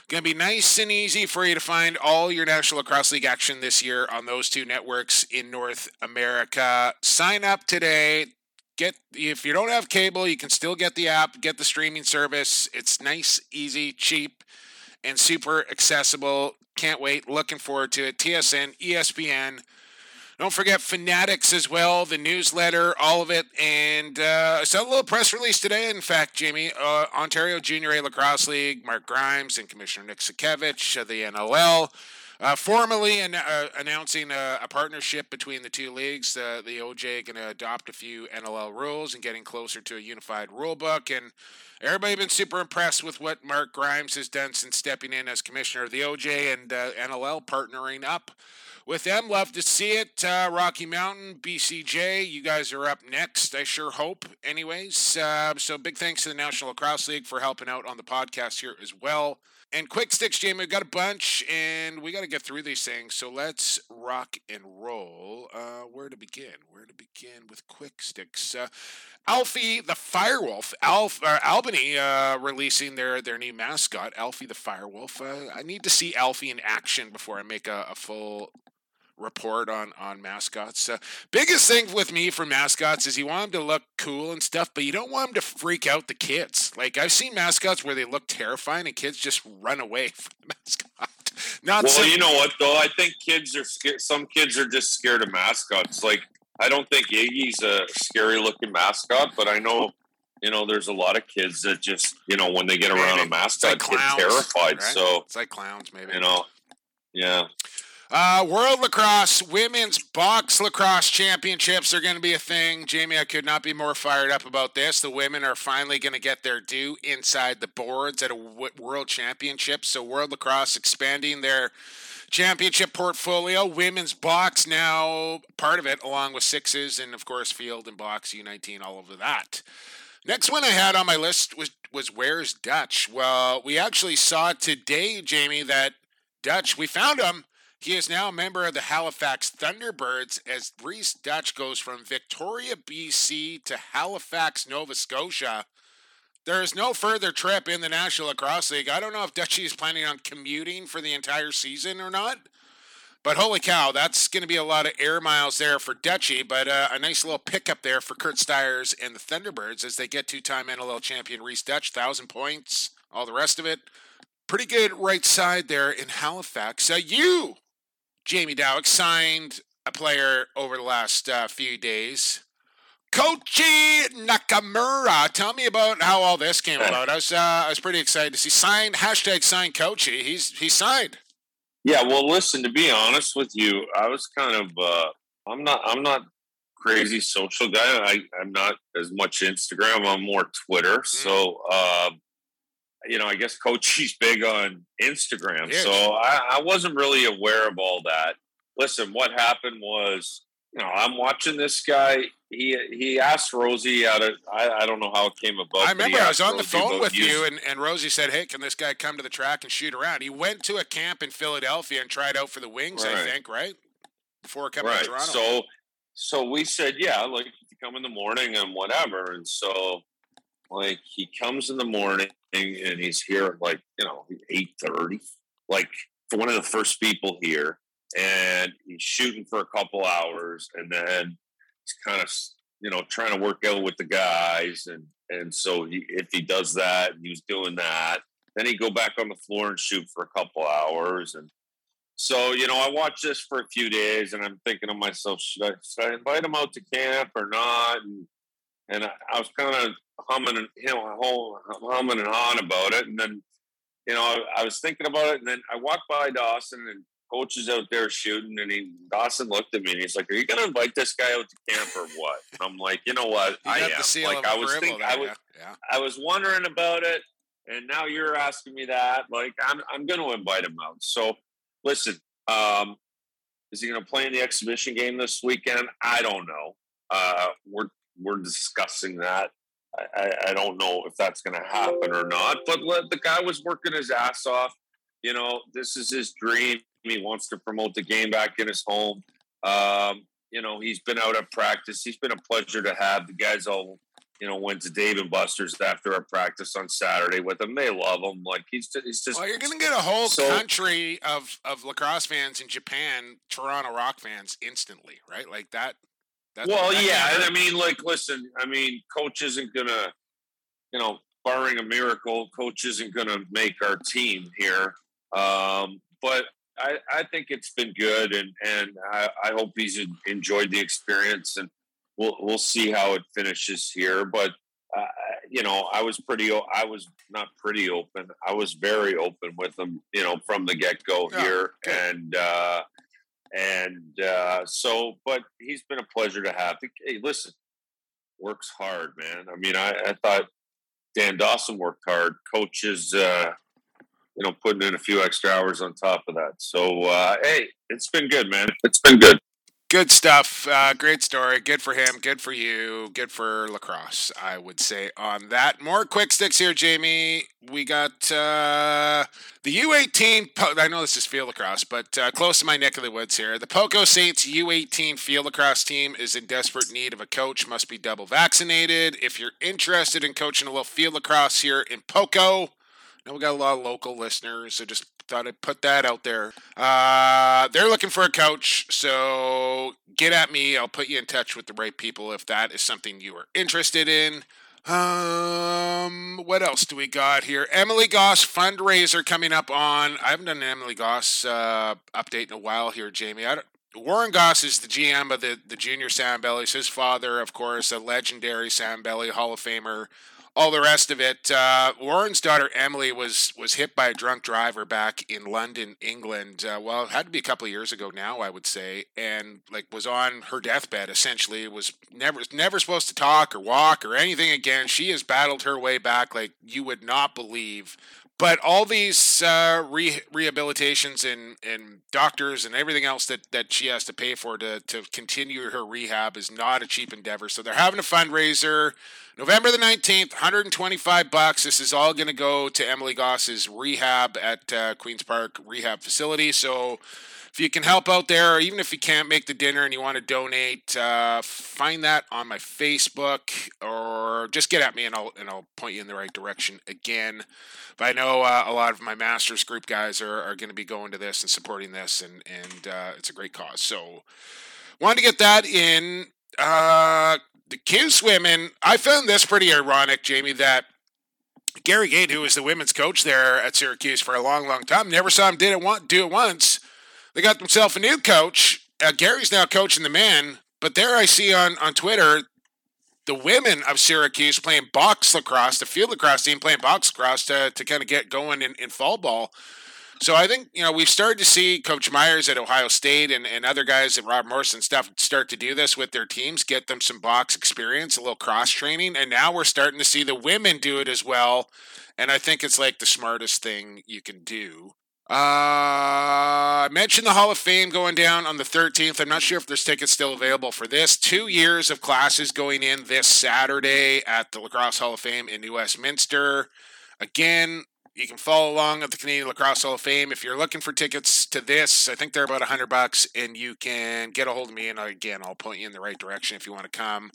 Going to be nice and easy for you to find all your National Lacrosse League action this year on those two networks in North America. Sign up today. Get if you don't have cable, you can still get the app, get the streaming service. It's nice, easy, cheap, and super accessible. Can't wait. Looking forward to it. TSN, ESPN, don't forget Fanatics as well, the newsletter, all of it. And uh, I saw a little press release today, in fact, Jamie. Uh, Ontario Junior A Lacrosse League, Mark Grimes and Commissioner Nick Sakiewicz of the NLL. Uh, formally an, uh, announcing a, a, partnership between the two leagues. Uh, the OJ going to adopt a few NLL rules and getting closer to a unified rule book. And everybody been super impressed with what Mark Grimes has done since stepping in as commissioner of the OJ and uh, NLL partnering up with them. Love to see it. Uh, Rocky Mountain, BCJ, you guys are up next, I sure hope. Anyways, uh, so big thanks to the National Lacrosse League for helping out on the podcast here as well. And quick sticks, Jamie, we've got a bunch and we got to get through these things. So let's rock and roll. Uh, where to begin? Where to begin with quick sticks? Uh, Alfie the Firewolf, Alf, uh, Albany uh, releasing their, their new mascot, Alfie the Firewolf. Uh, I need to see Alfie in action before I make a, a full report on on mascots. Uh, biggest thing with me for mascots is you want them to look cool and stuff, but you don't want them to freak out the kids. Like I've seen mascots where they look terrifying and kids just run away [laughs] from the mascot. Not well, you know what though? I think kids are scared. Some kids are just scared of mascots. Like I don't think Iggy's a scary looking mascot, but I know you know, there's a lot of kids that just, you know, when they get around a mascot, like clowns, get terrified. Right? So it's like clowns, maybe. You know, yeah. Uh, World Lacrosse Women's Box Lacrosse Championships are going to be a thing. Jamie, I could not be more fired up about this. The women are finally going to get their due inside the boards at a World Championship. So, World Lacrosse expanding their championship portfolio. Women's box now part of it, along with sixes and, of course, field and box, U19, all over that. Next one I had on my list was was Where's Duch? Well, we actually saw today, Jamie, that Duch, we found him he is now a member of the Halifax Thunderbirds as Rhys Duch goes from Victoria, BC to Halifax, Nova Scotia. There is no further trip in the National Lacrosse League. I don't know if Dutchy is planning on commuting for the entire season or not. But holy cow, that's going to be a lot of air miles there for Dutchy. But uh, a nice little pickup there for Curt Styres and the Thunderbirds as they get two time NLL champion Rhys Duch, 1,000 points, all the rest of it. Pretty good right side there in Halifax. Uh, you Jamie Dawick signed a player over the last uh, few days. Koichi Nakamura. Tell me about how all this came about. I was uh, I was pretty excited to see sign hashtag sign Koichi. He's he signed. Yeah, well, listen. To be honest with you, I was kind of uh, I'm not I'm not crazy social guy. I I'm not as much Instagram. I'm more Twitter. Mm. So uh, you know, I guess Koichi's [laughs] big on Instagram. So I, I wasn't really aware of all that. Listen, what happened was you know, I'm watching this guy. He he asked Rosie out of I, I don't know how it came about. I remember I was on Rosie the phone with you, and, and Rosie said, "Hey, can this guy come to the track and shoot around?" He went to a camp in Philadelphia and tried out for the Wings, right. I think, right before coming right. to Toronto. So so we said, yeah, like you come in the morning and whatever, and so like he comes in the morning and he's here at like you know eight thirty, like for one of the first people here and he's shooting for a couple hours and then he's kind of you know trying to work out with the guys and and so he, if he does that he was doing that then he'd go back on the floor and shoot for a couple hours and so you know i watched this for a few days and i'm thinking to myself should i, should I invite him out to camp or not? And and i, I was kind of humming and you know humming and hawing about it and then you know I, I was thinking about it and then i walked by dawson and coach is out there shooting, and he Dawson looked at me and he's like, "Are you going to invite this guy out to camp or what?" And I'm like, "You know what? You I am." Like I was thinking, I was, yeah. I was wondering about it, and now you're asking me that. Like I'm, I'm going to invite him out. So listen, um, is he going to play in the exhibition game this weekend? I don't know. Uh, we're we're discussing that. I, I don't know if that's going to happen or not. But the guy was working his ass off. You know, this is his dream. He wants to promote the game back in his home. Um, you know, he's been out at practice. He's been a pleasure to have. The guys all, you know, went to Dave and Buster's after our practice on Saturday with him. They love him. Like he's he's just. Well, you're going to get a whole so, country of of lacrosse fans in Japan, Toronto Rock fans instantly, right? Like that. That's, well, yeah, and I mean, like, listen, I mean, Koichi isn't gonna, you know, barring a miracle, Koichi isn't gonna make our team here. Um, but I, I think it's been good, and and I, I hope he's enjoyed the experience, and we'll we'll see how it finishes here. But uh, you know, I was pretty, I was not pretty open. I was very open with him, you know, from the get go yeah, here, okay. and uh, and uh, so. But he's been a pleasure to have. Hey, listen, works hard, man. I mean, I, I thought Dan Dawson worked hard. Coaches. Uh, you know, putting in a few extra hours on top of that. So, uh, hey, it's been good, man. It's been good. Good stuff. Uh, great story. Good for him. Good for you. Good for lacrosse, I would say on that. More quick sticks here, Jamie. We got uh, the U18. Po- I know this is field lacrosse, but uh, close to my neck of the woods here. The Poco Saints U18 field lacrosse team is in desperate need of a coach. Must be double vaccinated. If you're interested in coaching a little field lacrosse here in Poco, we got a lot of local listeners, so just thought I'd put that out there. Uh, they're looking for a coach, so get at me. I'll put you in touch with the right people if that is something you are interested in. Um, what else do we got here? Emily Goss fundraiser coming up on. I haven't done an Emily Goss uh, update in a while here, Jamie. Warren Goss is the GM of the, the junior Salmonbellies. His father, of course, a legendary Salmonbelly Hall of Famer all the rest of it. Uh, Warren's daughter Emily was was hit by a drunk driver back in London, England. Uh, well, it had to be a couple of years ago now, I would say, and like was on her deathbed. Essentially, was never never supposed to talk or walk or anything again. She has battled her way back like you would not believe. But all these uh, re- rehabilitations and, and doctors and everything else that, that she has to pay for to, to continue her rehab is not a cheap endeavor. So they're having a fundraiser November the 19th, 125 bucks. This is all going to go to Emily Goss's rehab at uh, Queen's Park Rehab Facility. So if you can help out there, or even if you can't make the dinner and you want to donate, uh, find that on my Facebook or just get at me and I'll, and I'll point you in the right direction again. But I know uh, a lot of my Masters group guys are, are going to be going to this and supporting this, and, and uh, it's a great cause. So wanted to get that in. Uh, the Cuse women, I found this pretty ironic, Jamie, that Gary Gait, who was the women's coach there at Syracuse for a long, long time, never saw him did it do it once. They got themselves a new coach, uh, Gary's now coaching the men, but there I see on on Twitter the women of Syracuse playing box lacrosse, the field lacrosse team playing box lacrosse to, to kind of get going in, in fall ball. So I think, you know, we've started to see Coach Myers at Ohio State and, and other guys and Rob Morrison stuff start to do this with their teams, get them some box experience, a little cross training. And now we're starting to see the women do it as well. And I think it's like the smartest thing you can do. Uh, I mentioned the Hall of Fame going down on the 13th. I'm not sure if there's tickets still available for this. Two years of classes going in this Saturday at the Lacrosse Hall of Fame in New Westminster. Again, you can follow along at the Canadian Lacrosse Hall of Fame. If you're looking for tickets to this, I think they're about 100 bucks, and you can get a hold of me, and again, I'll point you in the right direction if you want to come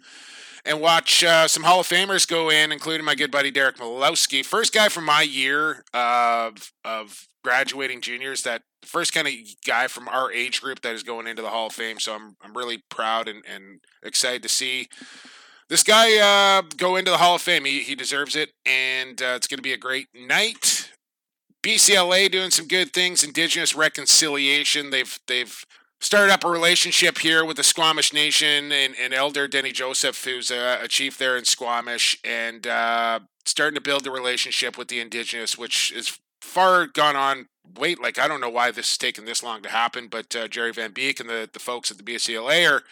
and watch uh, some Hall of Famers go in, including my good buddy Derek Malawsky. First guy from my year of of graduating juniors, that first kind of guy from our age group that is going into the Hall of Fame. So I'm I'm really proud and, and excited to see this guy uh, go into the Hall of Fame. He he deserves it, and uh, it's going to be a great night. BCLA doing some good things. Indigenous reconciliation. They've they've started up a relationship here with the Squamish Nation and, and Elder Denny Joseph, who's a, a chief there in Squamish, and uh, starting to build a relationship with the Indigenous, which is far gone on. Wait, like I don't know why this is taking this long to happen, but uh, Jerry Van Beek and the, the folks at the BCLA are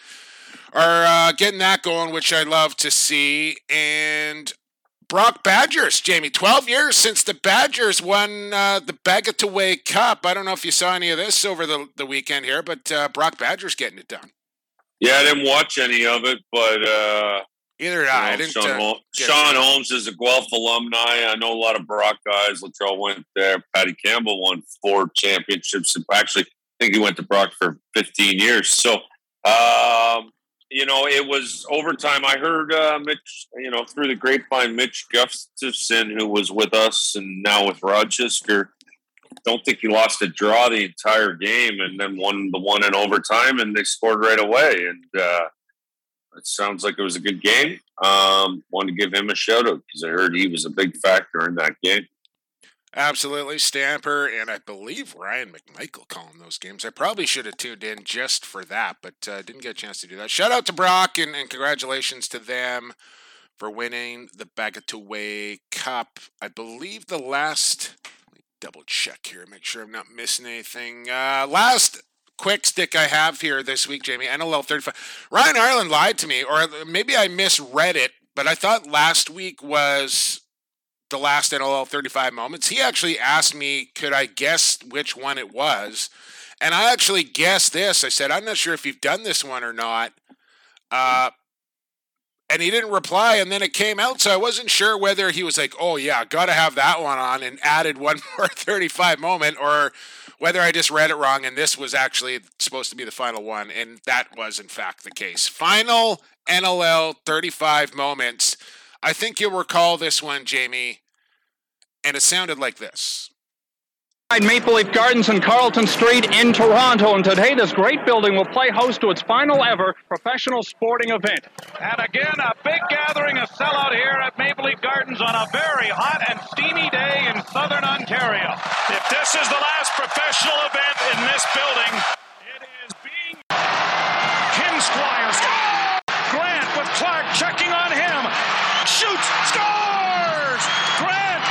are uh, getting that going, which I love to see. And Brock Badgers, Jamie. 12 years since the Badgers won uh, the Baggataway Cup. I don't know if you saw any of this over the, the weekend here, but uh, Brock Badgers getting it done. Yeah, I didn't watch any of it, but. Either did I. I didn't, Sean, Holmes, Sean Holmes is a Guelph alumni. I know a lot of Brock guys. Latrell went there. Patty Campbell won four championships. Actually, I think he went to Brock for 15 years. So, um, you know, it was overtime. I heard uh, Mitch, you know, through the grapevine, Mitch Gustafson, who was with us and now with Rochester, don't think he lost a draw the entire game and then won the one in overtime and they scored right away. And uh, it sounds like it was a good game. Um, want to give him a shout out because I heard he was a big factor in that game. Absolutely, Stamper, and I believe Ryan McMichael calling those games. I probably should have tuned in just for that, but uh, didn't get a chance to do that. Shout out to Brock and, and congratulations to them for winning the Baggataway Cup. I believe the last double check here, make sure I'm not missing anything. Uh, last quick stick I have here this week, Jamie, NLL 35. Ryan Ireland lied to me, or maybe I misread it, but I thought last week was the last NLL 35 moments, he actually asked me, could I guess which one it was? And I actually guessed this. I said, I'm not sure if you've done this one or not. Uh, and he didn't reply, and then it came out. So I wasn't sure whether he was like, oh, yeah, got to have that one on and added one [laughs] more 35 moment, or whether I just read it wrong and this was actually supposed to be the final one. And that was, in fact, the case. Final NLL 35 moments. I think you'll recall this one, Jamie, and it sounded like this. Maple Leaf Gardens and Carlton Street in Toronto, and today this great building will play host to its final ever professional sporting event. And again, a big gathering, a sellout here at Maple Leaf Gardens on a very hot and steamy day in southern Ontario. If this is the last professional event in this building, it is being Kim Squires. Grant with Clark on him. Shoots, scores! Grant,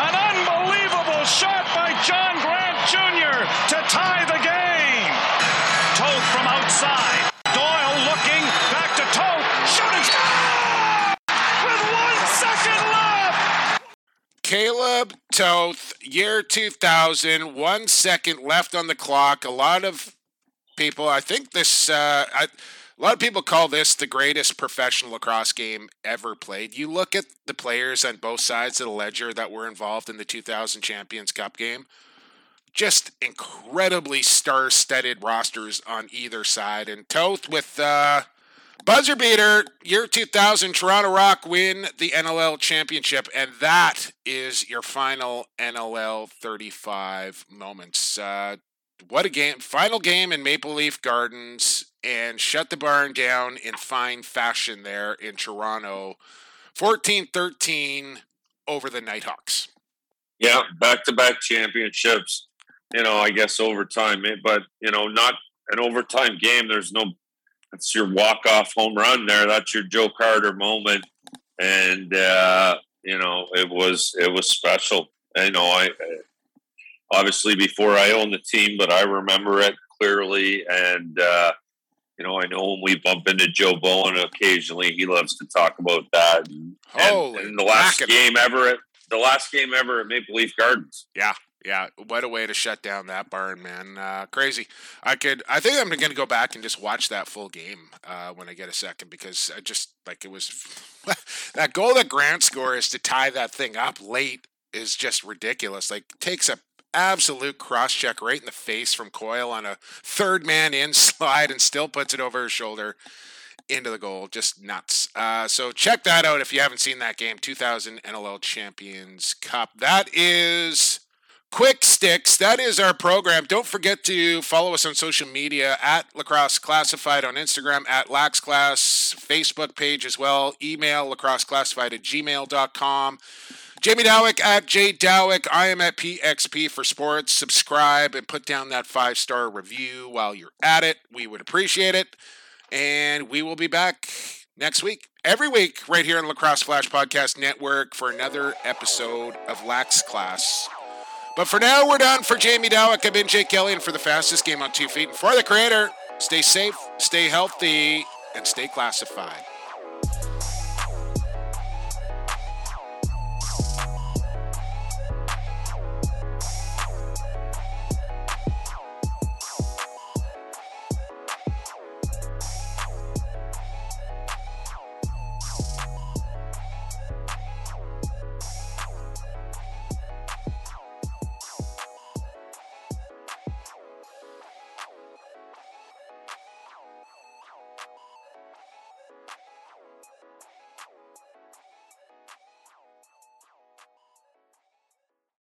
an unbelievable shot by John Grant Jr. to tie the game. Toth from outside. Doyle looking back to Toth. Shooting score! With one second left. Kaleb Toth, year 2000, one second left on the clock. A lot of people, I think this, uh, I, a lot of people call this the greatest professional lacrosse game ever played. You look at the players on both sides of the ledger that were involved in the 2000 Champions Cup game. Just incredibly star studded rosters on either side. And Toth with uh, buzzer beater, year 2000, Toronto Rock win the NLL championship. And that is your final NLL 35 moments. Uh, what a game. Final game in Maple Leaf Gardens and shut the barn down in fine fashion there in Toronto. 14 13 over the Knighthawks. Yeah, back to back championships. You know, I guess overtime, but you know, not an overtime game. There's no, it's your walk off home run there. That's your Joe Carter moment, and uh, you know it was it was special. I know I obviously before I owned the team, but I remember it clearly, and uh, you know I know when we bump into Joe Bowen occasionally, he loves to talk about that. And, Holy and the last game ever at the last game ever at Maple Leaf Gardens. Yeah, yeah, what a way to shut down that barn, man! Uh, crazy. I could. I think I'm going to go back and just watch that full game uh, when I get a second because I just like it was [laughs] that goal that Grant scores to tie that thing up late is just ridiculous. Like takes a absolute cross check right in the face from Coyle on a third man in [laughs] slide and still puts it over his shoulder into the goal. Just nuts. Uh, so check that out if you haven't seen that game. 2000 NLL Champions Cup. That is Quick Sticks, that is our program. Don't forget to follow us on social media at Lacrosse Classified on Instagram, at Lax Class, Facebook page as well. Email lacrosseclassified at gmail.com. Jamie Dawick at J Dawick. I am at PXP for Sports. Subscribe and put down that five star review while you're at it. We would appreciate it. And we will be back next week, every week, right here on Lacrosse Flash Podcast Network for another episode of Lax Class. But for now, we're done. For Jamie Dawick, I've been Jake Elliott, and for the fastest game on two feet, and for the creator, stay safe, stay healthy, and stay classified.